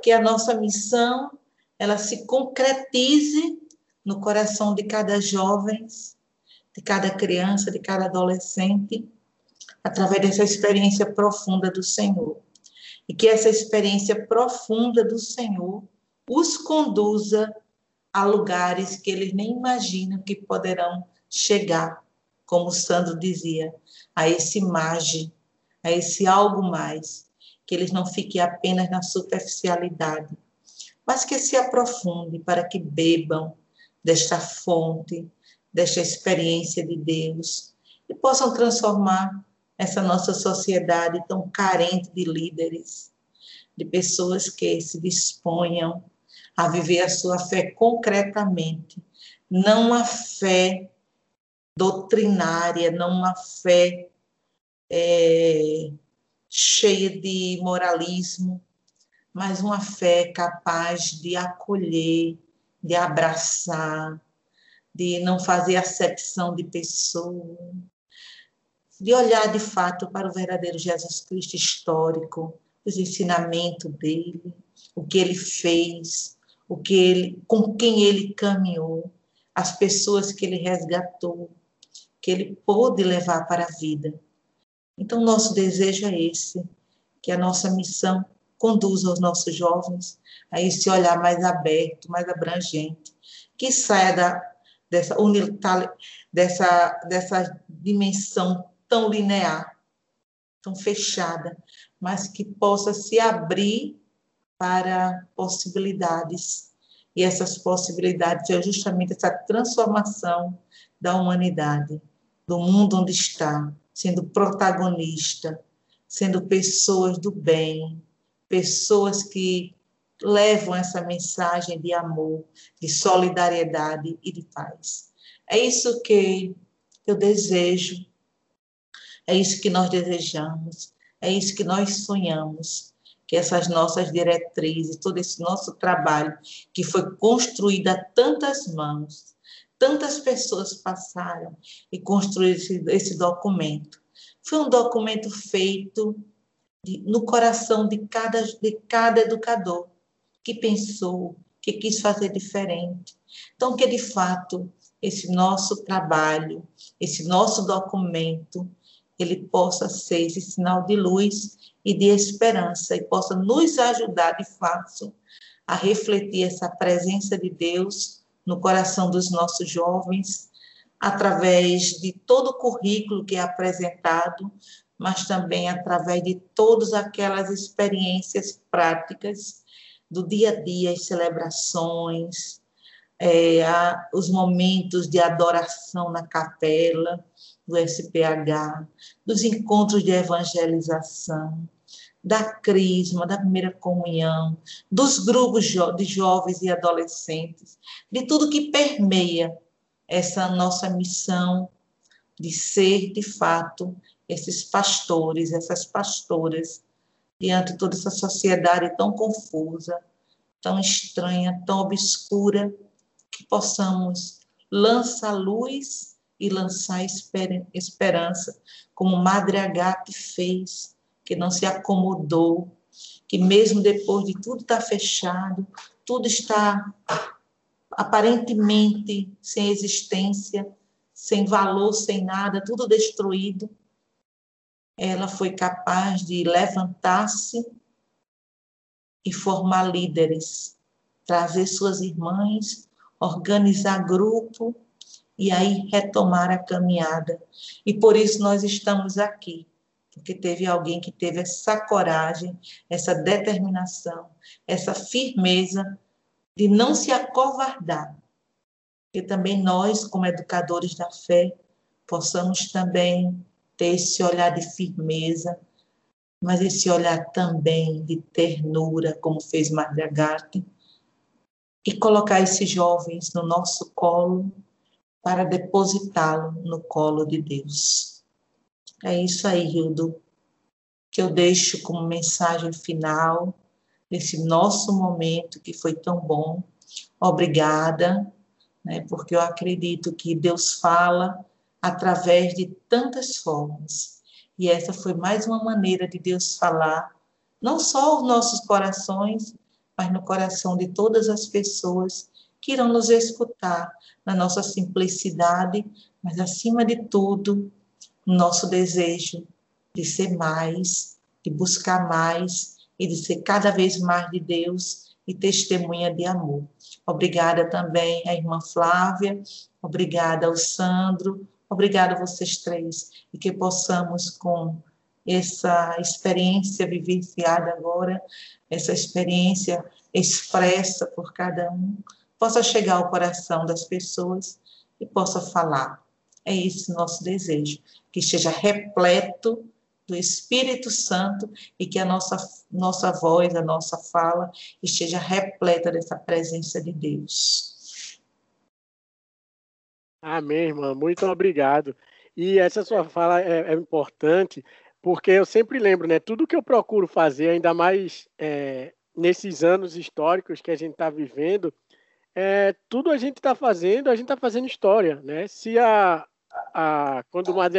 [SPEAKER 3] que a nossa missão ela se concretize no coração de cada jovem, de cada criança, de cada adolescente, através dessa experiência profunda do Senhor. E que essa experiência profunda do Senhor os conduza a lugares que eles nem imaginam que poderão chegar, como Sandro dizia, a esse mage, a esse algo mais, que eles não fiquem apenas na superficialidade, mas que se aprofunde para que bebam desta fonte, desta experiência de Deus e possam transformar essa nossa sociedade tão carente de líderes, de pessoas que se disponham a viver a sua fé concretamente, não a fé doutrinária, não uma fé é, cheia de moralismo, mas uma fé capaz de acolher, de abraçar, de não fazer acepção de pessoa, de olhar de fato para o verdadeiro Jesus Cristo histórico, os ensinamentos dele, o que ele fez, o que ele, com quem ele caminhou, as pessoas que ele resgatou, que ele pôde levar para a vida. Então, nosso desejo é esse, que a nossa missão conduza os nossos jovens a esse olhar mais aberto, mais abrangente, que saia da, dessa, dessa, dessa dimensão tão linear, tão fechada, mas que possa se abrir para possibilidades. E essas possibilidades é justamente essa transformação da humanidade, do mundo onde está, sendo protagonista, sendo pessoas do bem, pessoas que levam essa mensagem de amor, de solidariedade e de paz. É isso que eu desejo, é isso que nós desejamos, é isso que nós sonhamos, que essas nossas diretrizes, todo esse nosso trabalho que foi construído a tantas mãos, tantas pessoas passaram e construíram esse, esse documento. Foi um documento feito de, no coração de cada, de cada educador que pensou, que quis fazer diferente. Então, que de fato esse nosso trabalho, esse nosso documento, ele possa ser esse sinal de luz e de esperança e possa nos ajudar de fato a refletir essa presença de Deus no coração dos nossos jovens, através de todo o currículo que é apresentado, mas também através de todas aquelas experiências práticas do dia a dia, as celebrações, é, a, os momentos de adoração na capela do SPH, dos encontros de evangelização, da crisma, da primeira comunhão, dos grupos de jovens e adolescentes, de tudo que permeia essa nossa missão de ser, de fato, esses pastores, essas pastoras, diante de toda essa sociedade tão confusa, tão estranha, tão obscura, que possamos lançar luz e lançar esperança, como Madre Agathe fez, que não se acomodou, que mesmo depois de tudo estar fechado, tudo está aparentemente sem existência, sem valor, sem nada, tudo destruído, ela foi capaz de levantar-se e formar líderes, trazer suas irmãs, organizar grupo e aí retomar a caminhada. E por isso nós estamos aqui, porque teve alguém que teve essa coragem, essa determinação, essa firmeza de não se acovardar. Que também nós, como educadores da fé, possamos também ter esse olhar de firmeza, mas esse olhar também de ternura, como fez Maria Garte, e colocar esses jovens no nosso colo para depositá-lo no colo de Deus. É isso aí, Hildo, que eu deixo como mensagem final nesse nosso momento que foi tão bom. Obrigada, né, porque eu acredito que Deus fala através de tantas formas. E essa foi mais uma maneira de Deus falar, não só aos nossos corações, mas no coração de todas as pessoas que irão nos escutar na nossa simplicidade, mas acima de tudo, nosso desejo de ser mais, de buscar mais e de ser cada vez mais de Deus e testemunha de amor. Obrigada também à irmã Flávia, obrigada ao Sandro, Obrigada a vocês três e que possamos, com essa experiência vivenciada agora, essa experiência expressa por cada um, possa chegar ao coração das pessoas e possa falar. É esse nosso desejo, que esteja repleto do Espírito Santo e que a nossa, nossa voz, a nossa fala esteja repleta dessa presença de Deus.
[SPEAKER 2] Amém, irmã. Muito obrigado. E essa sua fala é, é, importante, porque eu sempre lembro, né? Tudo que eu procuro fazer, ainda mais é, nesses anos históricos que a gente está vivendo, é, tudo a gente está fazendo, a gente está fazendo história, né? Se a, a quando o Madre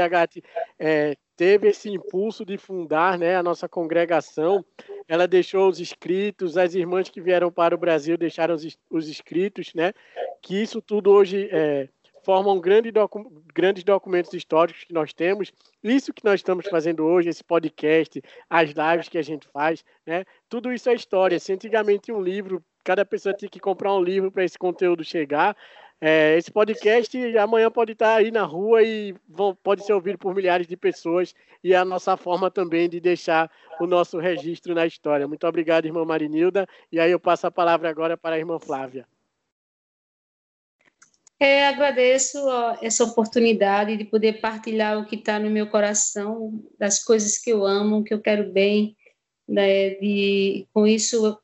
[SPEAKER 2] é, teve esse impulso de fundar, né, a nossa congregação, ela deixou os escritos, as irmãs que vieram para o Brasil deixaram os, os escritos, né? Que isso tudo hoje é, formam grande docu grandes documentos históricos que nós temos. Isso que nós estamos fazendo hoje, esse podcast, as lives que a gente faz, né? Tudo isso é história. Se antigamente um livro, cada pessoa tinha que comprar um livro para esse conteúdo chegar, É, esse podcast amanhã pode estar aí na rua e vão, pode ser ouvido por milhares de pessoas e é a nossa forma também de deixar o nosso registro na história. Muito obrigado, irmã Marinilda. E aí eu passo a palavra agora para a irmã Flávia.
[SPEAKER 4] É, agradeço essa oportunidade de poder partilhar o que está no meu coração, das coisas que eu amo, que eu quero bem. Né, de, com isso,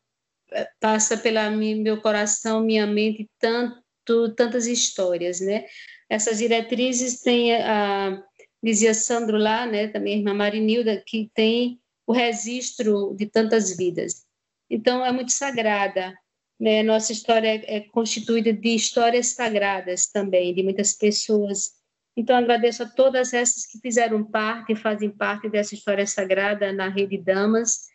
[SPEAKER 4] passa pela meu coração, minha mente, tanto, tantas histórias. Né? Essas diretrizes têm, a, dizia Sandro lá, né, também a irmã Marinilda, que tem o registro de tantas vidas. Então, é muito sagrada né? Nossa história é, é constituída de histórias sagradas também, de muitas pessoas. Então, agradeço a todas essas que fizeram parte fazem parte dessa história sagrada na Rede Damas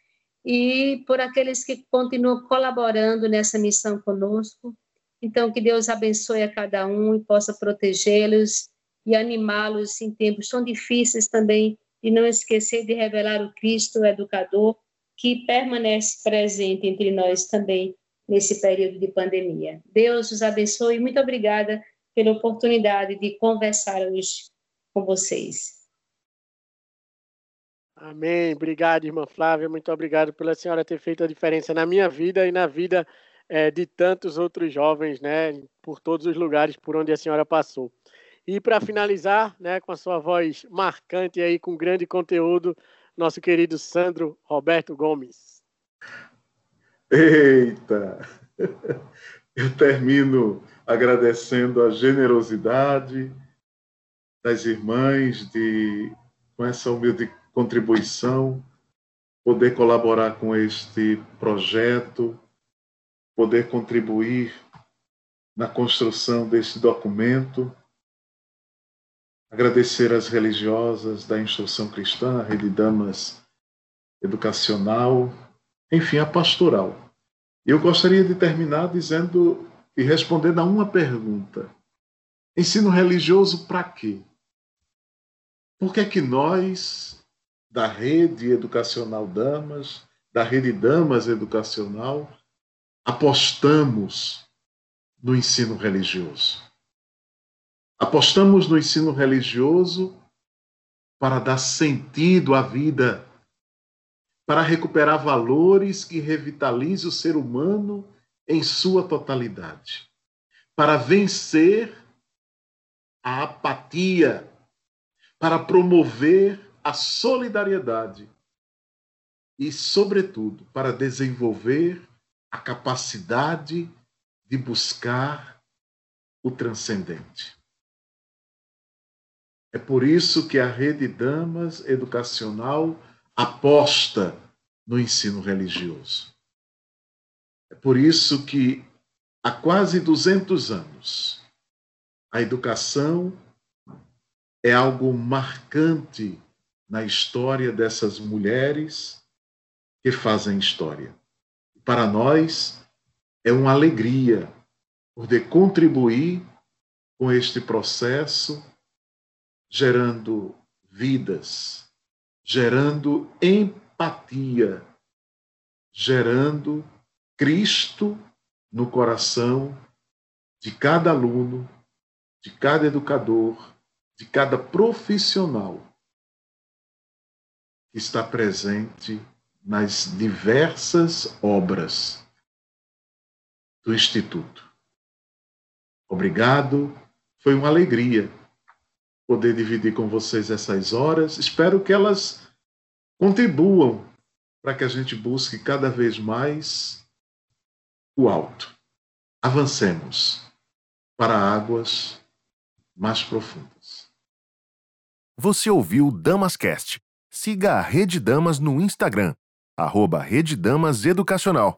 [SPEAKER 4] e por aqueles que continuam colaborando nessa missão conosco. Então, que Deus abençoe a cada um e possa protegê-los e animá-los em tempos tão difíceis também, e não esquecer de revelar o Cristo, o educador, que permanece presente entre nós também nesse período de pandemia. Deus os abençoe e muito obrigada pela oportunidade de conversar hoje com vocês.
[SPEAKER 2] Amém. Obrigado, irmã Flávia. Muito obrigado pela senhora ter feito a diferença na minha vida e na vida é, de tantos outros jovens, né, por todos os lugares por onde a senhora passou. E para finalizar, né, com a sua voz marcante aí, com grande conteúdo, nosso querido Sandro Roberto Gomes.
[SPEAKER 5] Eita! Eu termino agradecendo a generosidade das irmãs de com essa humilde contribuição, poder colaborar com este projeto, poder contribuir na construção deste documento. Agradecer às religiosas da instrução cristã, a Rede Damas Educacional, enfim, a pastoral. Eu gostaria de terminar dizendo e respondendo a uma pergunta: ensino religioso para quê? Por que é que nós, da rede educacional Damas, da rede Damas Educacional, apostamos no ensino religioso? Apostamos no ensino religioso para dar sentido à vida para recuperar valores que revitalizem o ser humano em sua totalidade, para vencer a apatia, para promover a solidariedade e, sobretudo, para desenvolver a capacidade de buscar o transcendente. É por isso que a Rede Damas Educacional aposta no ensino religioso. É por isso que há quase 200 anos a educação é algo marcante na história dessas mulheres que fazem história. Para nós é uma alegria poder contribuir com este processo, gerando vidas, gerando empatia, gerando Cristo no coração de cada aluno, de cada educador, de cada profissional está presente nas diversas obras do Instituto. Obrigado, foi uma alegria poder dividir com vocês essas horas. Espero que elas contribuam para que a gente busque cada vez mais o alto. Avancemos para águas mais profundas.
[SPEAKER 1] Você ouviu Damascast. Siga a Rede Damas no Instagram, arroba Rede Damas Educacional.